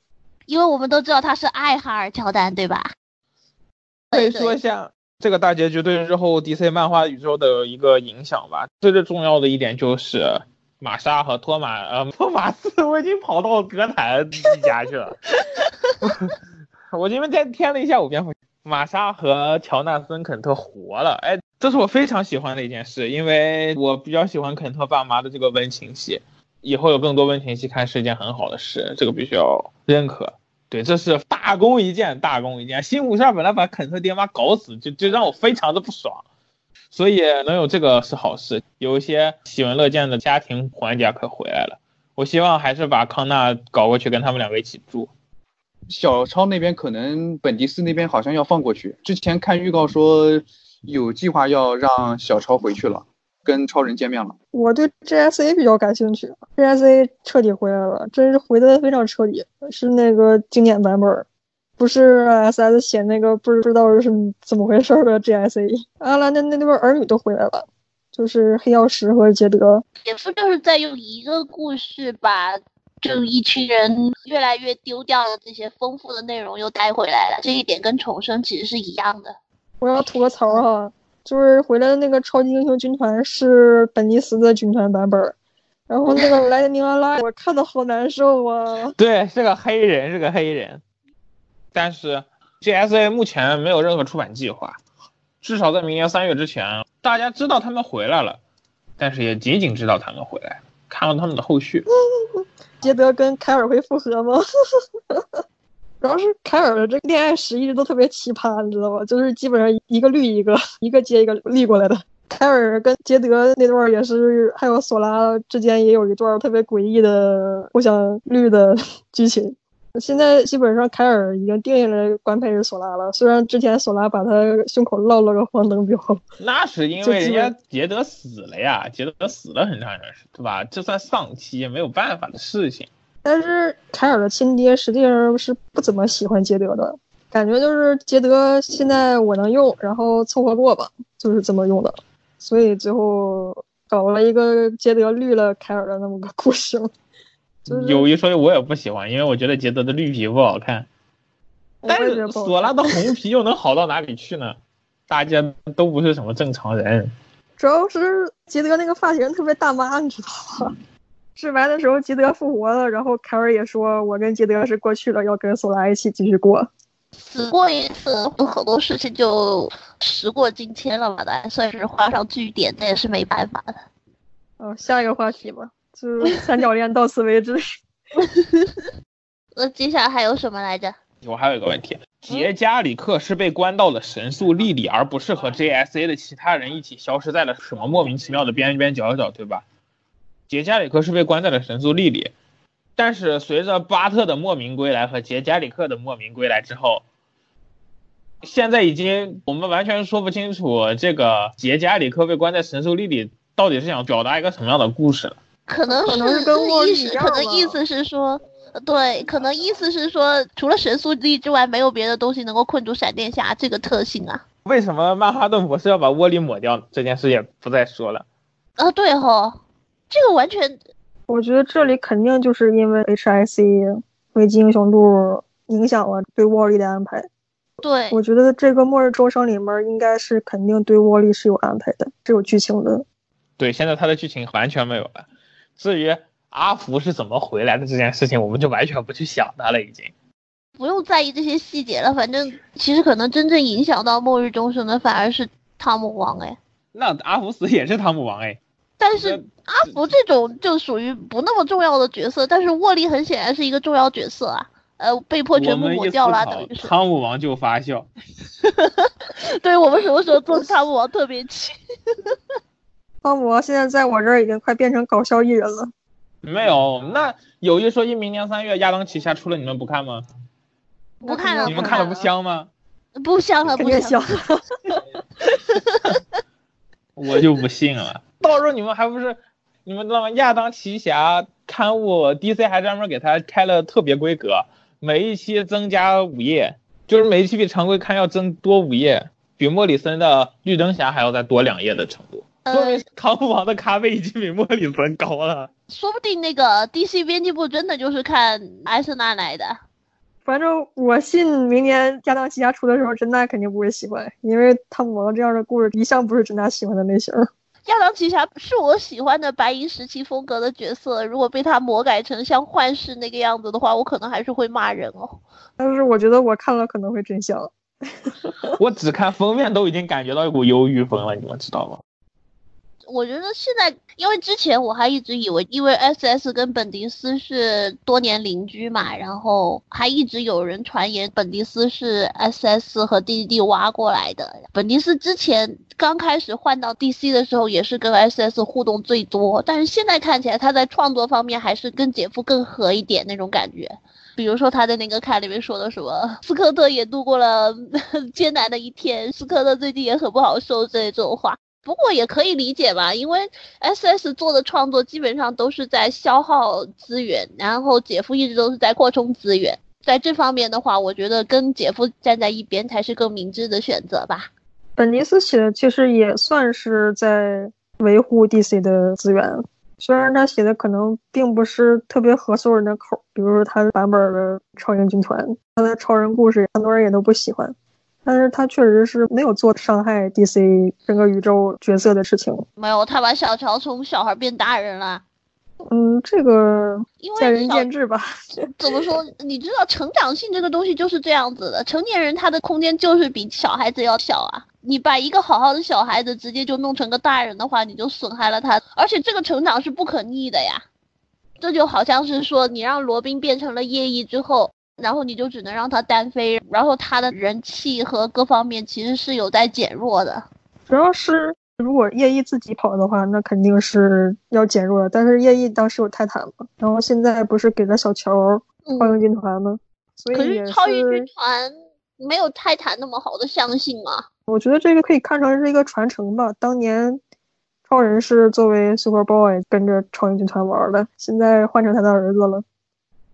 因为我们都知道他是爱哈尔乔丹，对吧？可以说一下这个大结局对日后 DC 漫画宇宙的一个影响吧。最最重要的一点就是玛莎和托马，呃，托马斯，我已经跑到格坦一家去了。我因为再添了一下午蝙蝠，玛莎和乔纳森·肯特活了，哎，这是我非常喜欢的一件事，因为我比较喜欢肯特爸妈的这个温情戏，以后有更多温情戏看是一件很好的事，这个必须要认可。对，这是大功一件，大功一件。新五十二本来把肯特爹妈搞死，就就让我非常的不爽，所以能有这个是好事。有一些喜闻乐见的家庭环节可回来了。我希望还是把康纳搞过去，跟他们两个一起住。小超那边可能本迪斯那边好像要放过去，之前看预告说有计划要让小超回去了，跟超人见面了。我对 GSA 比较感兴趣，GSA 彻底回来了，真是回的非常彻底，是那个经典版本，不是 SS 写那个不知道是怎么回事的 GSA。阿兰的那对儿女都回来了，就是黑曜石和杰德。也不就是在用一个故事把就一群人越来越丢掉的这些丰富的内容又带回来了，这一点跟重生其实是一样的。我要吐个槽哈，就是回来的那个超级英雄军团是本尼斯的军团版本，然后那个莱宁阿拉我看的好难受啊。对，是个黑人，是个黑人。但是 GSA 目前没有任何出版计划，至少在明年三月之前，大家知道他们回来了，但是也仅仅知道他们回来了，看到他们的后续。杰德跟凯尔会复合吗？主要是凯尔的这个恋爱史一直都特别奇葩，你知道吗？就是基本上一个绿一个，一个接一个绿过来的。凯尔跟杰德那段也是，还有索拉之间也有一段特别诡异的互相绿的 剧情。现在基本上凯尔已经定下来官配是索拉了，虽然之前索拉把他胸口烙了个黄灯标，那是因 为人家杰德死了呀，杰德死了很长一段时间，对吧？这算丧妻，没有办法的事情。但是凯尔的亲爹实际上是不怎么喜欢杰德的，感觉就是杰德现在我能用，然后凑合过吧，就是这么用的，所以最后搞了一个杰德绿了凯尔的那么个故事。就是有一说一，我也不喜欢，因为我觉得杰德的绿皮不好看，但是索拉的红皮又能好到哪里去呢？大家都不是什么正常人，主要是杰德那个发型特别大妈，你知道吗？致白的时候，吉德复活了，然后凯尔也说：“我跟吉德是过去了，要跟索拉一起继续过。”死过一次，很多事情就时过境迁了嘛，咱算是画上句点，那也是没办法的。哦，下一个话题吧，就三角恋到此为止。那接下来还有什么来着？我还有一个问题，杰加里克是被关到了神速莉莉，而不是和 JSA 的其他人一起消失在了什么莫名其妙的边边角角，对吧？杰加里克是被关在了神速力里，但是随着巴特的莫名归来和杰加里克的莫名归来之后，现在已经我们完全说不清楚这个杰加里克被关在神速力里到底是想表达一个什么样的故事了。可能可能是跟意思，可能意思是说，对，可能意思是说，除了神速力之外，没有别的东西能够困住闪电侠这个特性啊。为什么曼哈顿博士要把沃利抹掉？这件事也不再说了。啊，对哈。这个完全，我觉得这里肯定就是因为 H I C 危机英雄录影响了对沃利的安排。对，我觉得这个末日众生里面应该是肯定对沃利是有安排的，是有剧情的。对，现在他的剧情完全没有了。至于阿福是怎么回来的这件事情，我们就完全不去想他了，已经不用在意这些细节了。反正其实可能真正影响到末日众生的反而是汤姆王哎。那阿福死也是汤姆王哎。但是阿福这种就属于不那么重要的角色，但是沃利很显然是一个重要角色啊，呃，被迫全部抹掉了，等于是汤姆王就发笑。对我们什么时候做汤姆王特别期？汤姆王现在在我这儿已经快变成搞笑艺人了。没有，那有一说一，明年三月亚当旗下出了，你们不看吗？不看了，你们看了不香吗？不香了，不香。我就不信了。到时候你们还不是，你们知道吗？亚当奇侠刊物 DC 还专门给他开了特别规格，每一期增加五页，就是每一期比常规刊要增多五页，比莫里森的绿灯侠还要再多两页的程度。说明康复王的咖位已经比莫里森高了。说不定那个 DC 编辑部真的就是看艾森纳来的。反正我信明年亚当奇侠出的时候，真娜肯定不会喜欢，因为汤姆王这样的故事一向不是真娜喜欢的类型。亚当奇侠是我喜欢的白银时期风格的角色，如果被他魔改成像幻视那个样子的话，我可能还是会骂人哦。但是我觉得我看了可能会真笑。我只看封面都已经感觉到一股忧郁风了，你们知道吗？我觉得现在，因为之前我还一直以为，因为 S S 跟本迪斯是多年邻居嘛，然后还一直有人传言本迪斯是 S S 和 D D D 挖过来的。本迪斯之前刚开始换到 D C 的时候，也是跟 S S 互动最多，但是现在看起来他在创作方面还是跟姐夫更合一点那种感觉。比如说他在那个卡里面说的什么，斯科特也度过了 艰难的一天，斯科特最近也很不好受这种话。不过也可以理解吧，因为 S S 做的创作基本上都是在消耗资源，然后姐夫一直都是在扩充资源，在这方面的话，我觉得跟姐夫站在一边才是更明智的选择吧。本尼斯写的其实也算是在维护 D C 的资源，虽然他写的可能并不是特别合所有人的口，比如说他的版本的超英军团，他的超人故事很多人也都不喜欢。但是他确实是没有做伤害 DC 整个宇宙角色的事情。没有，他把小乔从小孩变大人了。嗯，这个见仁见智吧。怎么说？你知道成长性这个东西就是这样子的，成年人他的空间就是比小孩子要小啊。你把一个好好的小孩子直接就弄成个大人的话，你就损害了他。而且这个成长是不可逆的呀。这就好像是说，你让罗宾变成了夜翼之后。然后你就只能让他单飞，然后他的人气和各方面其实是有在减弱的。主要是如果叶翼自己跑的话，那肯定是要减弱的。但是叶翼当时有泰坦嘛，然后现在不是给了小乔超英军团吗？所可以可是超英军团没有泰坦那么好的相性啊。我觉得这个可以看成是一个传承吧。当年超人是作为 Super Boy 跟着超英军团玩的，现在换成他的儿子了。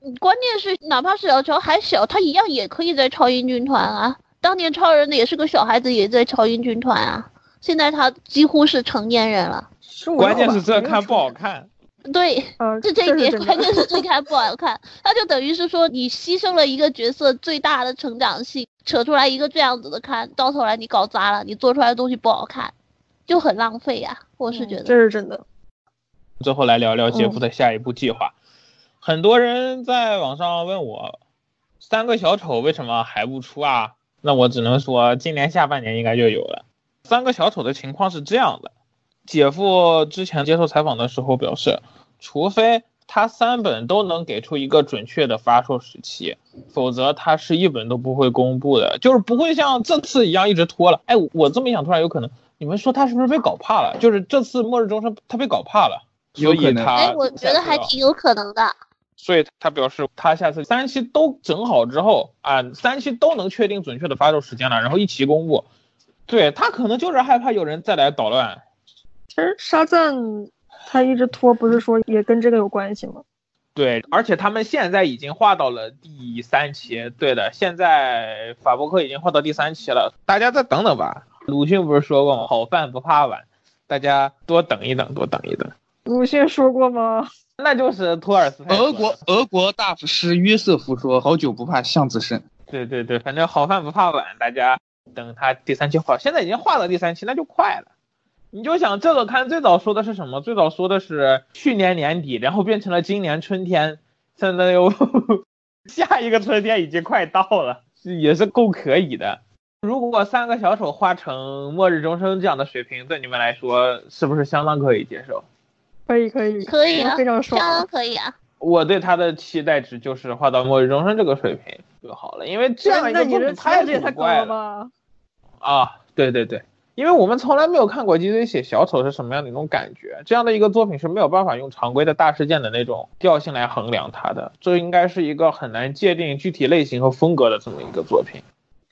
嗯关键是哪怕是小乔还小，他一样也可以在超英军团啊。当年超人也是个小孩子，也在超英军团啊。现在他几乎是成年人了。关键是这看不好。看。对，嗯，是这一点，关键是这看不好看，他就等于是说你牺牲了一个角色最大的成长性，扯出来一个这样子的看，到头来你搞砸了，你做出来的东西不好看，就很浪费呀、我是觉得这。是真的。最后来聊聊杰夫的下一步计划。很多人在网上问我，三个小丑为什么还不出啊？那我只能说，今年下半年应该就有了。三个小丑的情况是这样的，姐夫之前接受采访的时候表示，除非他三本都能给出一个准确的发售时期，否则他是一本都不会公布的，就是不会像这次一样一直拖了。哎，我这么一想，突然有可能，你们说他是不是被搞怕了？就是这次末日钟声他被搞怕了，所有可能以他哎，我觉得还挺有可能的。所以他表示，他下次三期都整好之后啊，三期都能确定准确的发售时间了，然后一起公布。对他可能就是害怕有人再来捣乱。其实沙赞他一直拖，不是说也跟这个有关系吗？对，而且他们现在已经画到了第三期，对的，现在法伯克已经画到第三期了，大家再等等吧。鲁迅不是说过吗？好饭不怕晚，大家多等一等，多等一等。鲁迅说过吗？那就是托尔斯泰。俄国俄国大法师约瑟夫说：“好酒不怕巷子深。对对对，反正好饭不怕晚，大家等他第三期画，现在已经画到第三期，那就快了。你就想这个刊最早说的是什么？最早说的是去年年底，然后变成了今年春天，现在又 下一个春天已经快到了，也是够可以的。如果三个小丑画成末日钟声这样的水平，对你们来说是不是相当可以接受？可以可以可以啊非常相当爽。可以啊。我对他的期待值就是画到末日终生这个水平就好了，因为这样一个作品太怪了。吧？啊，对对对，因为我们从来没有看过 GZ 写小丑是什么样的一种感觉，这样的一个作品是没有办法用常规的大事件的那种调性来衡量它的，这应该是一个很难界定具体类型和风格的这么一个作品。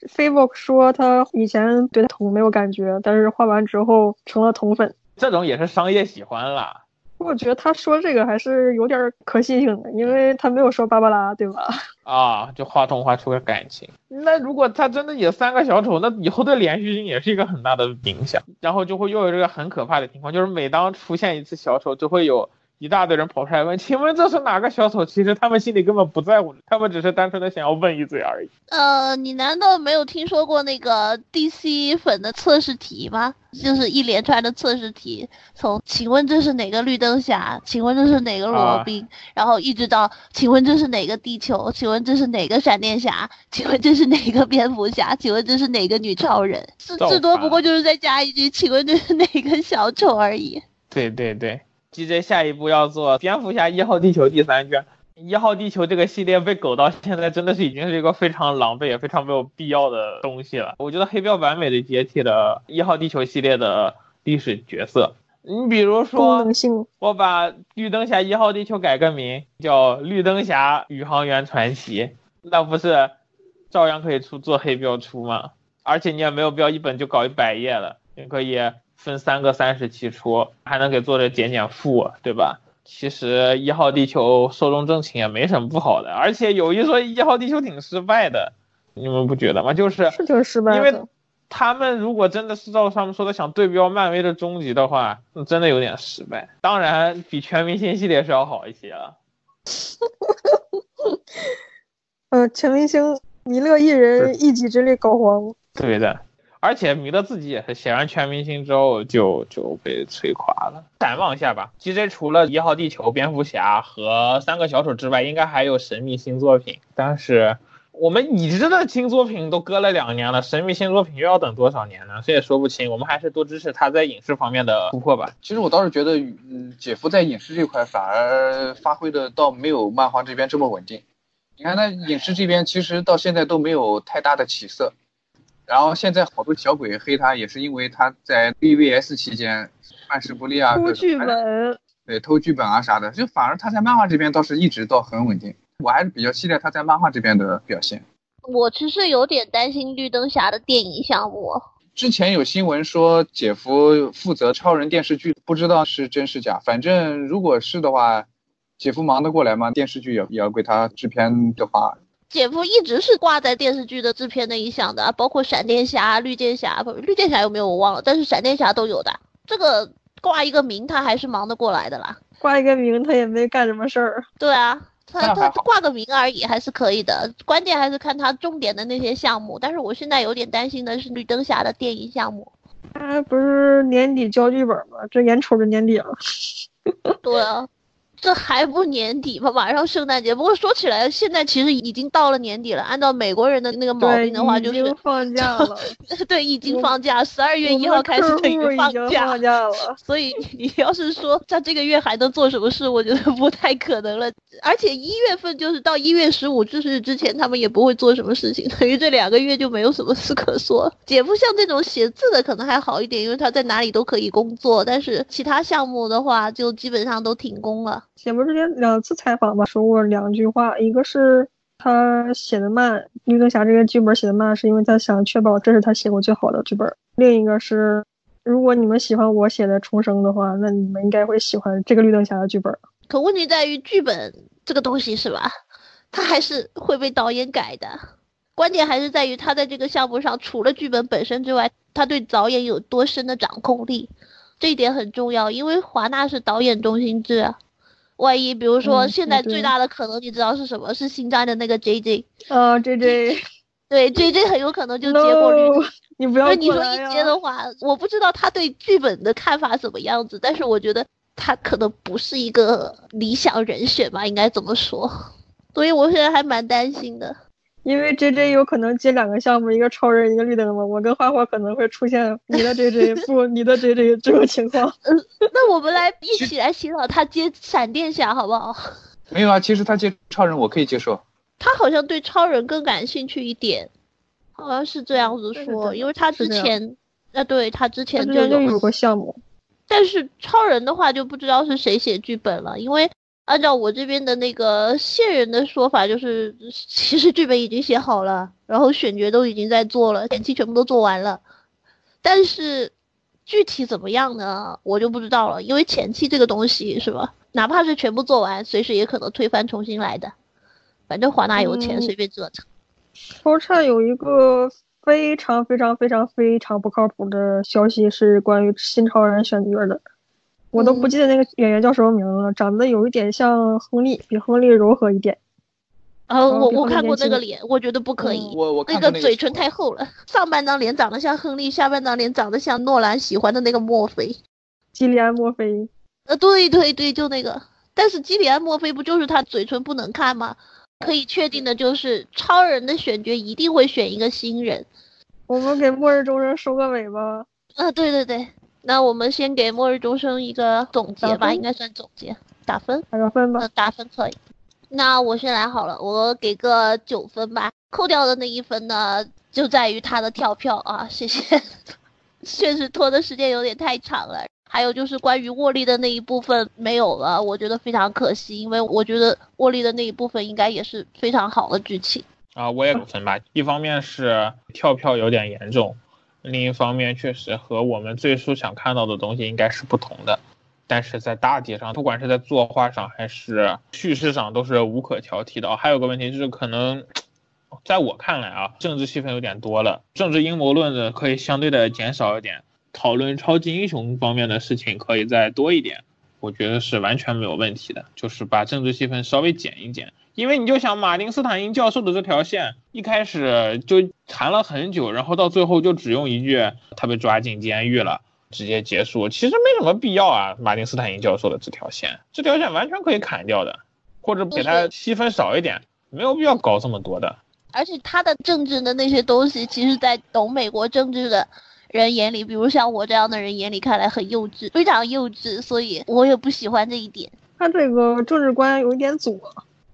Facebook 说他以前对桶没有感觉，但是画完之后成了童粉。这种也是商业喜欢啦。我觉得他说这个还是有点可信性的，因为他没有说芭芭拉，对吧？啊，就画动画出个感情。那如果他真的演三个小丑，那以后的连续性也是一个很大的影响。然后就会又有这个很可怕的情况，就是每当出现一次小丑，就会有一大堆人跑出来问：“请问这是哪个小丑？”其实他们心里根本不在乎，他们只是单纯的想要问一嘴而已。呃，你难道没有听说过那个 DC 粉的测试题吗？就是一连串的测试题，从“请问这是哪个绿灯侠”，“请问这是哪个罗宾”，然后一直到“请问这是哪个地球”，“请问这是哪个闪电侠”，“请问这是哪个蝙蝠侠”，“请问这是哪个女超人”，至造至多不过就是再加一句“请问这是哪个小丑”而已。对对对，GJ 下一步要做蝙蝠侠一号地球第三卷。一号地球这个系列被狗到现在，真的是已经是一个非常狼狈也非常没有必要的东西了。我觉得黑标完美的接替了一号地球系列的历史角色。你比如功说能，性我把绿灯侠一号地球改个名，叫绿灯侠宇航员传奇，那不是照样可以出做黑标出吗？而且你也没有必要一本就搞一百页了，你可以分三个三十期出，还能给作者减减负，对吧？其实一号地球寿终正寝也没什么不好的，而且有一说一号地球挺失败的，你们不觉得吗？就是是挺失败因为。他们如果真的是照他们说的想对标漫威的终极的话，那真的有点失败。当然，比全明星系列是要好一些了。呃，全明星弥勒一人一己之力搞黄，对的，而且米勒自己也是写完全明星之后就就被摧垮了。展望一下吧，GJ 除了一号地球、蝙蝠侠和三个小丑之外，应该还有神秘新作品。但是我们已知的新作品都隔了两年了，神秘新作品又要等多少年呢？谁也说不清。我们还是多支持他在影视方面的突破吧。”其实我倒是觉得，嗯，姐夫在影视这块反而发挥的倒没有漫画这边这么稳定。你看他影视这边其实到现在都没有太大的起色，然后现在好多小鬼黑他，也是因为他在 BVS 期间办事不力啊，偷剧本，对偷剧本啊啥的，就反而他在漫画这边倒是一直都很稳定。我还是比较期待他在漫画这边的表现。我其实有点担心绿灯侠的电影项目。之前有新闻说姐夫负责超人电视剧，不知道是真是假。反正如果是的话，姐夫忙得过来吗？电视剧也也要归他制片的话，姐夫一直是挂在电视剧的制片那一项的，包括闪电侠、绿箭侠，不，绿箭侠有没有我忘了，但是闪电侠都有的。这个挂一个名，他还是忙得过来的啦。挂一个名，他也没干什么事儿。对啊，他他挂个名而已，还是可以的。关键还是看他重点的那些项目。但是我现在有点担心的是绿灯侠的电影项目。他不是年底交剧本吗？这眼瞅着年底了。对啊，这还不年底吗？马上圣诞节。不过说起来，现在其实已经到了年底了。按照美国人的那个毛，病的话，就是已经放假了。对，已经放假，十二月一号开始已经放假。放假了。所以你要是说在这个月还能做什么事，我觉得不太可能了。而且一月份就是到一月十五就是之前，他们也不会做什么事情，等于这两个月就没有什么事可说。姐夫像这种写字的可能还好一点，因为他在哪里都可以工作，但是其他项目的话就基本上都停工了。姐夫之前两次采访吧，说过两句话，一个是他写的慢，绿灯侠这个剧本写的慢，是因为他想确保这是他写过最好的剧本；另一个是，如果你们喜欢我写的重生的话，那你们应该会喜欢这个绿灯侠的剧本。可问题在于剧本这个东西是吧？他还是会被导演改的。关键还是在于他在这个项目上，除了剧本本身之外，他对导演有多深的掌控力，这一点很重要。因为华纳是导演中心制啊，万一比如说嗯现在最大的可能，你知道是什么？是新战的那个 JJ，啊，J J，对 JJ 很有可能就接过绿 no，你不要那你说一接！的话，我不知道他对剧本的看法怎么样子，但是我觉得他可能不是一个理想人选吧，应该怎么说？所以我现在还蛮担心的。因为 J J 有可能接两个项目，一个超人，一个绿灯嘛。我跟花花可能会出现你的 J J 不，你的 J J 这种情况。那我们来一起来祈祷他接闪电侠好不好？没有啊。其实他接超人我可以接受，他好像对超人更感兴趣一点，好像是这样子说，因为他之前，啊，对他之前就有之前就有过项目，但是超人的话就不知道是谁写剧本了，因为按照我这边的那个线人的说法，就是 其实剧本已经写好了，然后选角都已经在做了，前期全部都做完了，但是具体怎么样呢，我就不知道了，因为前期这个东西是吧，哪怕是全部做完，随时也可能推翻重新来的，反正华纳有钱，嗯。随便折腾。超灿有一个非常非常非常非常不靠谱的消息，是关于新超人选角的。我都不嗯记得那个演员叫什么名字了，长得有一点像亨利，比亨利柔和一点。然后然后比后面我我看过那个脸，我觉得不可嗯以。我我那看过那嘴唇太厚了，上半张脸长得像亨利，下半张脸长得像诺兰喜欢的那个墨菲。基里安·墨菲，呃，对对对，就那个。但是基里安·墨菲不就是他嘴唇不能看吗？可以确定的就是，超人的选角一定会选一个新人。我们给《末日中人》收个尾吧。啊，对对对。那我们先给《末日钟声》一个总结吧，应该算总结，打分。打个分吧呃，。打分可以。那我先来好了，我给个九分吧。扣掉的那一分呢，就在于他的跳票啊，谢谢。确实拖的时间有点太长了。还有就是关于沃利的那一部分没有了，我觉得非常可惜，因为我觉得沃利的那一部分应该也是非常好的剧情。啊，我也给分吧。一方面是跳票有点严重，另一方面确实和我们最初想看到的东西应该是不同的。但是在大体上，不管是在作画上还是叙事上，都是无可挑剔的。哦还有个问题就是，可能在我看来啊，政治气氛有点多了，政治阴谋论的可以相对的减少一点，讨论超级英雄方面的事情可以再多一点。我觉得是完全没有问题的，就是把政治气氛稍微减一减。因为你就想马丁斯坦因教授的这条线，一开始就谈了很久，然后到最后就只用一句他被抓进监狱了，直接结束。其实没什么必要啊，马丁斯坦因教授的这条线，这条线完全可以砍掉的，或者给他戏份少一点，没有必要搞这么多的。而且他的政治的那些东西，其实，在懂美国政治的人眼里，比如像我这样的人眼里看来很幼稚，非常幼稚，所以我也不喜欢这一点。他这个政治观有一点左，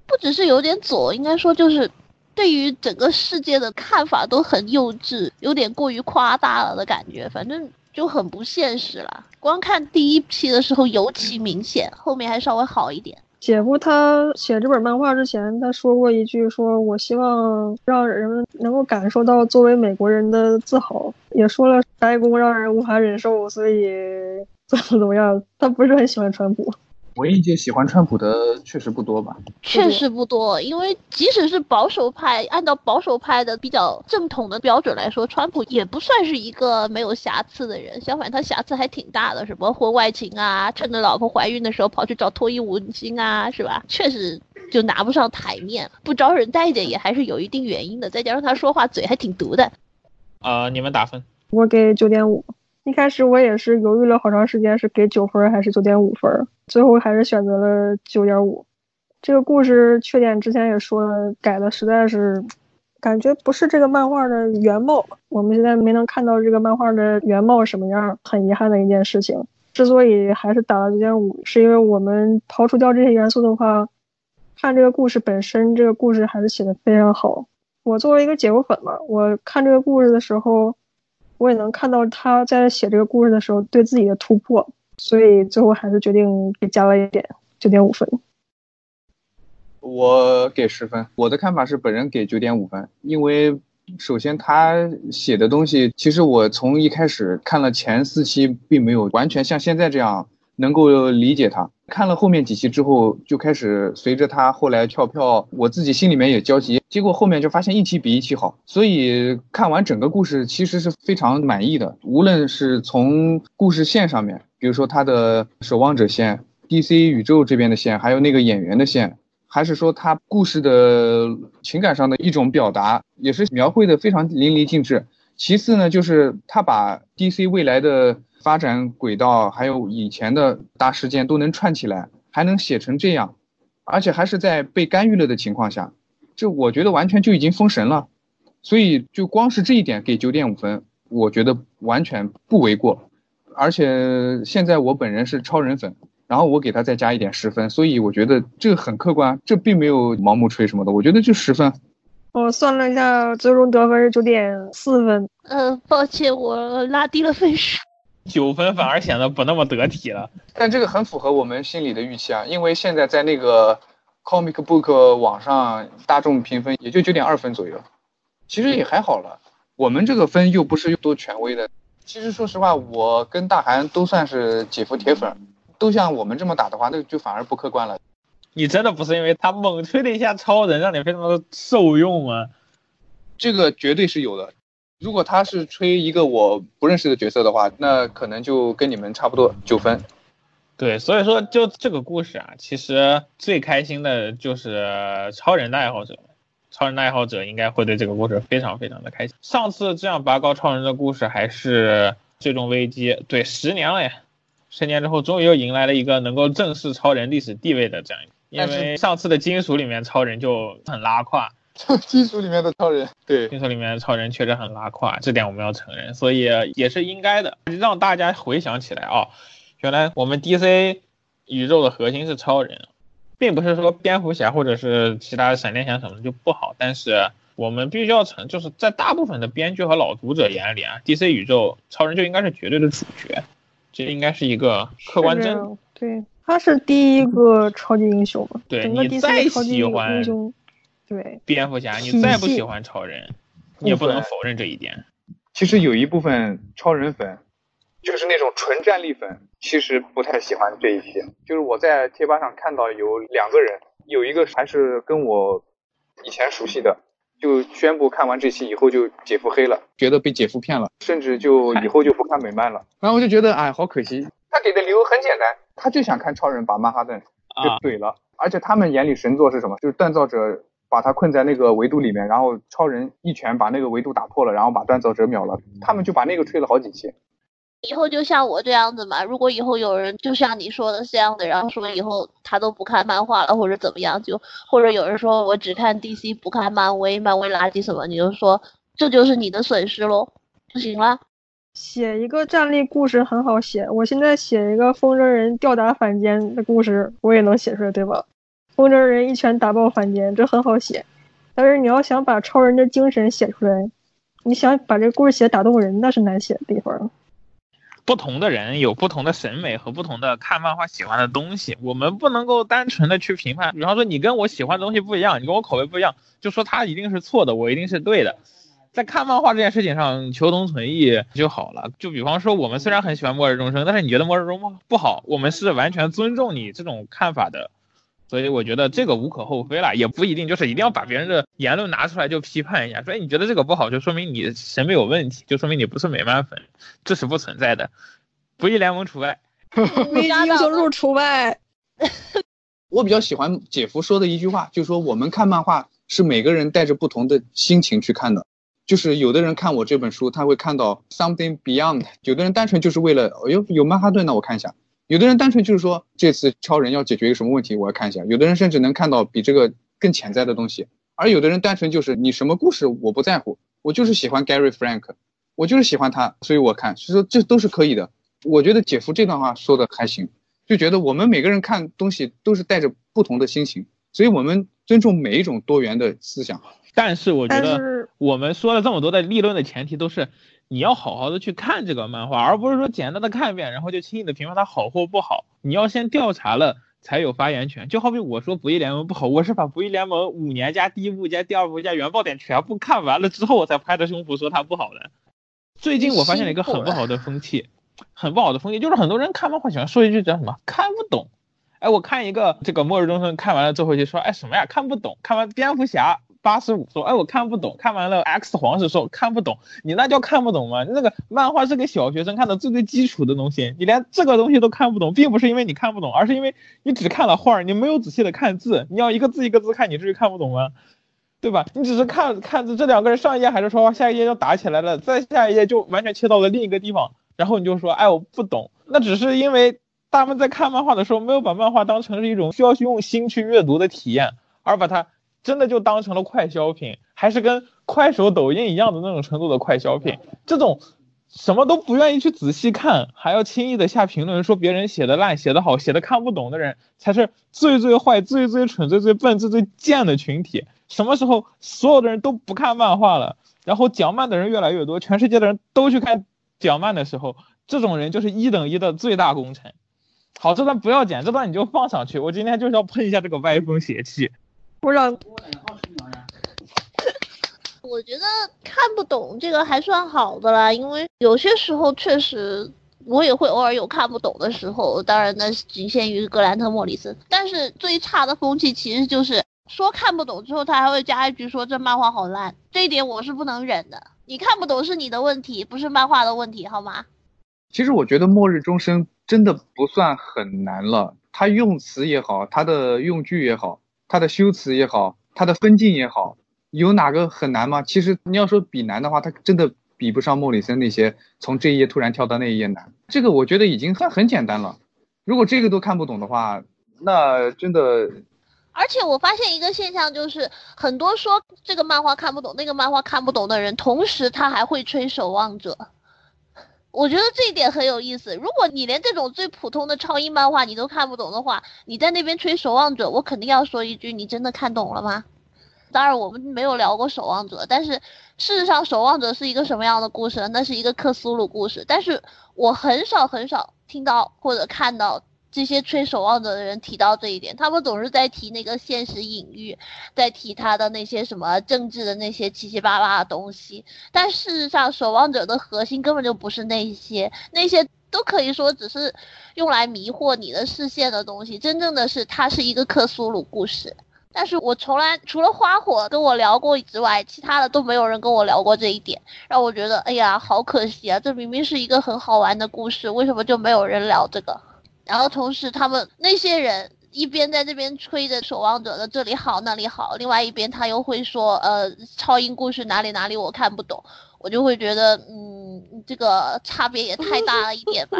不只是有点左，应该说就是对于整个世界的看法都很幼稚，有点过于夸大了的感觉，反正就很不现实了。光看第一期的时候尤其明显，后面还稍微好一点。姐夫他写这本漫画之前，他说过一句：“说我希望让人们能够感受到作为美国人的自豪。”也说了白宫让人无法忍受，所以 怎么怎么样。他不是很喜欢川普。文艺界喜欢川普的确实不多吧？确实不多，因为即使是保守派，按照保守派的比较正统的标准来说，川普也不算是一个没有瑕疵的人。相反，他瑕疵还挺大的，什么婚外情啊，趁着老婆怀孕的时候跑去找脱衣舞星啊，是吧？确实就拿不上台面，不招人待见也还是有一定原因的。再加上他说话嘴还挺毒的。呃，你们打分？我给九点五。一开始我也是犹豫了好长时间，是给九分还是九点五分，最后还是选择了九点五。这个故事缺点之前也说了，改的实在是感觉不是这个漫画的原貌。我们现在没能看到这个漫画的原貌什么样，很遗憾的一件事情。之所以还是打了九点五，是因为我们刨除掉这些元素的话，看这个故事本身，这个故事还是写的非常好。我作为一个解忧粉嘛，我看这个故事的时候。我也能看到他在写这个故事的时候对自己的突破，所以最后还是决定给加了一点九点五分。我给十分，我的看法是本人给九点五分，因为首先他写的东西，其实我从一开始看了前四期，并没有完全像现在这样。能够理解他，看了后面几期之后，就开始随着他后来跳票，我自己心里面也焦急。结果后面就发现一期比一期好，所以看完整个故事其实是非常满意的。无论是从故事线上面，比如说他的守望者线、DC 宇宙这边的线，还有那个演员的线，还是说他故事的情感上的一种表达，也是描绘的非常淋漓尽致。其次呢，就是他把 DC 未来的。发展轨道还有以前的大事件都能串起来，还能写成这样，而且还是在被干预了的情况下，这我觉得完全就已经封神了。所以就光是这一点给九点五分，我觉得完全不为过。而且现在我本人是超人粉，然后我给他再加一点十分，所以我觉得这个很客观，这并没有盲目吹什么的，我觉得就十分。我算了一下，最终得分是九点四分。嗯，抱歉，我拉低了分数。九分反而显得不那么得体了，但这个很符合我们心里的预期啊，因为现在在那个 comic book 网上大众评分也就九点二分左右，其实也还好了。我们这个分又不是多权威的。其实说实话，我跟大韩都算是姐夫铁粉，都像我们这么打的话，那就反而不客观了。你真的不是因为他猛吹了一下超人，让你非常的受用吗？这个绝对是有的。如果他是吹一个我不认识的角色的话，那可能就跟你们差不多九分。对，所以说就这个故事啊，其实最开心的就是超人的爱好者，超人的爱好者应该会对这个故事非常非常的开心。上次这样拔高超人的故事还是最终危机，对，十年了呀，十年之后终于又迎来了一个能够正视超人历史地位的这样一个，因为上次的金属里面超人就很拉胯。金属里面的超人，对，基础里面的超人确实很拉胯，这点我们要承认，所以也是应该的。让大家回想起来啊，原来我们 DC 宇宙的核心是超人，并不是说蝙蝠侠或者是其他闪电侠什么的就不好，但是我们必须要承，就是在大部分的编剧和老读者眼里啊，DC 宇宙超人就应该是绝对的主角，这应该是一个客观真。对，他是第一个超级英雄嘛？对你再喜欢。对，蝙蝠侠，你再不喜欢超人，你也不能否认这一点。其实有一部分超人粉，就是那种纯战力粉，其实不太喜欢这一些。就是我在贴吧上看到有两个人，有一个还是跟我以前熟悉的，就宣布看完这期以后就姐夫黑了，觉得被姐夫骗了，甚至就以后就不看美漫了。然后我就觉得，哎，好可惜。他给的理由很简单，他就想看超人把曼哈顿就怼了，而且他们眼里神作是什么？就是锻造者。把他困在那个维度里面，然后超人一拳把那个维度打破了，然后把锻造者秒了。他们就把那个吹了好几期。以后就像我这样子嘛，如果以后有人就像你说的这样的，然后说以后他都不看漫画了或者怎么样，就或者有人说我只看 DC 不看漫威，漫威垃圾什么，你就说这就是你的损失喽，不行了。写一个战力故事很好写，我现在写一个风筝人吊打反间的故事，我也能写出来，对吧？风筝人一拳打爆凡间，这很好写。但是你要想把超人的精神写出来，你想把这故事写打动人，那是难写的地方。不同的人有不同的审美和不同的看漫画喜欢的东西，我们不能够单纯的去评判。比方说你跟我喜欢的东西不一样，你跟我口味不一样，就说他一定是错的，我一定是对的。在看漫画这件事情上求同存异就好了。就比方说我们虽然很喜欢《末日钟声》，但是你觉得《末日钟》不好，我们是完全尊重你这种看法的。所以我觉得这个无可厚非了，也不一定就是一定要把别人的言论拿出来就批判一下。所以你觉得这个不好，就说明你审美有问题，就说明你不是美漫粉，这是不存在的，不义联盟除外，危机英雄路除外。我比较喜欢姐夫说的一句话，就是说我们看漫画是每个人带着不同的心情去看的，就是有的人看我这本书，他会看到 something beyond，有的人单纯就是为了，哎呦有曼哈顿，那我看一下。有的人单纯就是说，这次超人要解决一个什么问题，我要看一下。有的人甚至能看到比这个更潜在的东西，而有的人单纯就是你什么故事我不在乎，我就是喜欢 Gary Frank，我就是喜欢他，所以我看。所以说这都是可以的。我觉得姐夫这段话说的还行，就觉得我们每个人看东西都是带着不同的心情，所以我们尊重每一种多元的思想。但是我觉得我们说了这么多的立论的前提都是你要好好的去看这个漫画，而不是说简单的看一遍，然后就轻易的评判它好或不好。你要先调查了才有发言权。就好比我说《不义联盟》不好，我是把《不义联盟》五年加第一部加第二部加原爆点全部看完了之后，我才拍着胸脯说它不好的。最近我发现了一个很不好的风气，很不好的风气，就是很多人看漫画喜欢说一句叫什么看不懂。哎，我看一个这个《末日钟声》看完了之后就说，哎什么呀看不懂，看完蝙蝠侠。八十五说，哎，我看不懂。看完了 X 皇室说看不懂，你那叫看不懂吗？那个漫画是给小学生看的最最基础的东西，你连这个东西都看不懂，并不是因为你看不懂，而是因为你只看了画，你没有仔细的看字。你要一个字一个字看，你至于看不懂吗？对吧？你只是看看字，这两个人上一页还是说话，下一页就打起来了，再下一页就完全切到了另一个地方，然后你就说，哎，我不懂。那只是因为他们在看漫画的时候没有把漫画当成是一种需要去用心去阅读的体验，而把它。真的就当成了快消品，还是跟快手、抖音一样的那种程度的快消品。这种什么都不愿意去仔细看，还要轻易的下评论说别人写的烂、写的好、写的看不懂的人，才是最最坏、最最蠢、最最笨、最最贱的群体。什么时候所有的人都不看漫画了，然后讲漫的人越来越多，全世界的人都去看讲漫的时候，这种人就是一等一的最大功臣。好，这段不要剪，这段你就放上去。我今天就是要喷一下这个歪风邪气。不让我觉得看不懂这个还算好的啦，因为有些时候确实我也会偶尔有看不懂的时候，当然那是仅限于格兰特·莫里森。但是最差的风气其实就是说看不懂之后，他还会加一句说这漫画好烂，这一点我是不能忍的。你看不懂是你的问题，不是漫画的问题，好吗？其实我觉得《末日钟声》真的不算很难了，它用词也好，它的用句也好，它的修辞也好，它的分镜也好。有哪个很难吗？其实你要说比难的话，它真的比不上莫里森那些从这一页突然跳到那一页难。这个我觉得已经算很简单了。如果这个都看不懂的话，那真的。而且我发现一个现象，就是很多说这个漫画看不懂、那个漫画看不懂的人，同时他还会吹《守望者》。我觉得这一点很有意思。如果你连这种最普通的超英漫画你都看不懂的话，你在那边吹《守望者》，我肯定要说一句：你真的看懂了吗？当然，我们没有聊过守望者，但是事实上，守望者是一个什么样的故事？那是一个克苏鲁故事。但是我很少很少听到或者看到这些吹守望者的人提到这一点，他们总是在提那个现实隐喻，在提他的那些什么政治的那些七七八八的东西。但事实上，守望者的核心根本就不是那些，那些都可以说只是用来迷惑你的视线的东西。真正的是，它是一个克苏鲁故事。但是我从来除了花火跟我聊过之外，其他的都没有人跟我聊过这一点，让我觉得哎呀，好可惜啊！这明明是一个很好玩的故事，为什么就没有人聊这个？然后同时他们那些人一边在这边吹着守望者的这里好那里好，另外一边他又会说呃超英故事哪里哪里我看不懂，我就会觉得嗯这个差别也太大了一点吧。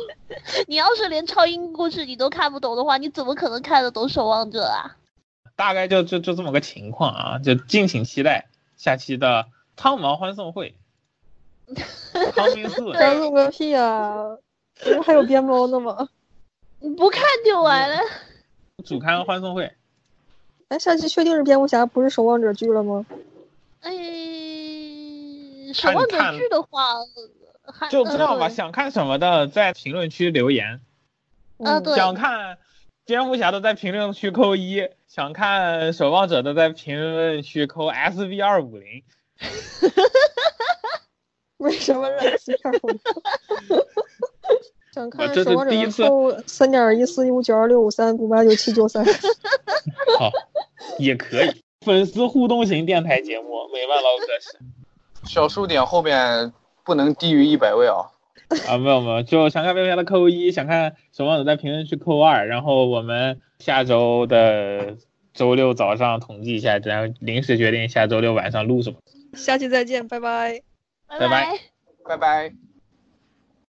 你要是连超英故事你都看不懂的话，你怎么可能看得懂守望者啊？大概就就就这么个情况啊，就敬请期待下期的汤毛欢送会。汤明寺，欢送个屁啊！还有边猫呢吗？不看就完了。主刊欢送会。哎，下期确定是蝙蝠侠，不是守望者剧了吗？哎，守望者剧的话，还就这样吧，呃想看什么的在评论区留言，嗯呃对想看蝙蝠侠的在评论区扣一，想看守望者的在评论区扣 SV 二五零。为什么是 S 二五？想看守望者第一次扣三点一四一五九二六五三五八九七九三。好，也可以。粉丝互动型电台节目，美万唠嗑室小数点后面不能低于一百位啊。啊，没有没有，就想看蝙蝠侠的扣一，想看守望者在评论区扣二，然后我们下周的周六早上统计一下，然后临时决定下周六晚上录什么。下期再见，拜拜。拜拜拜拜拜拜。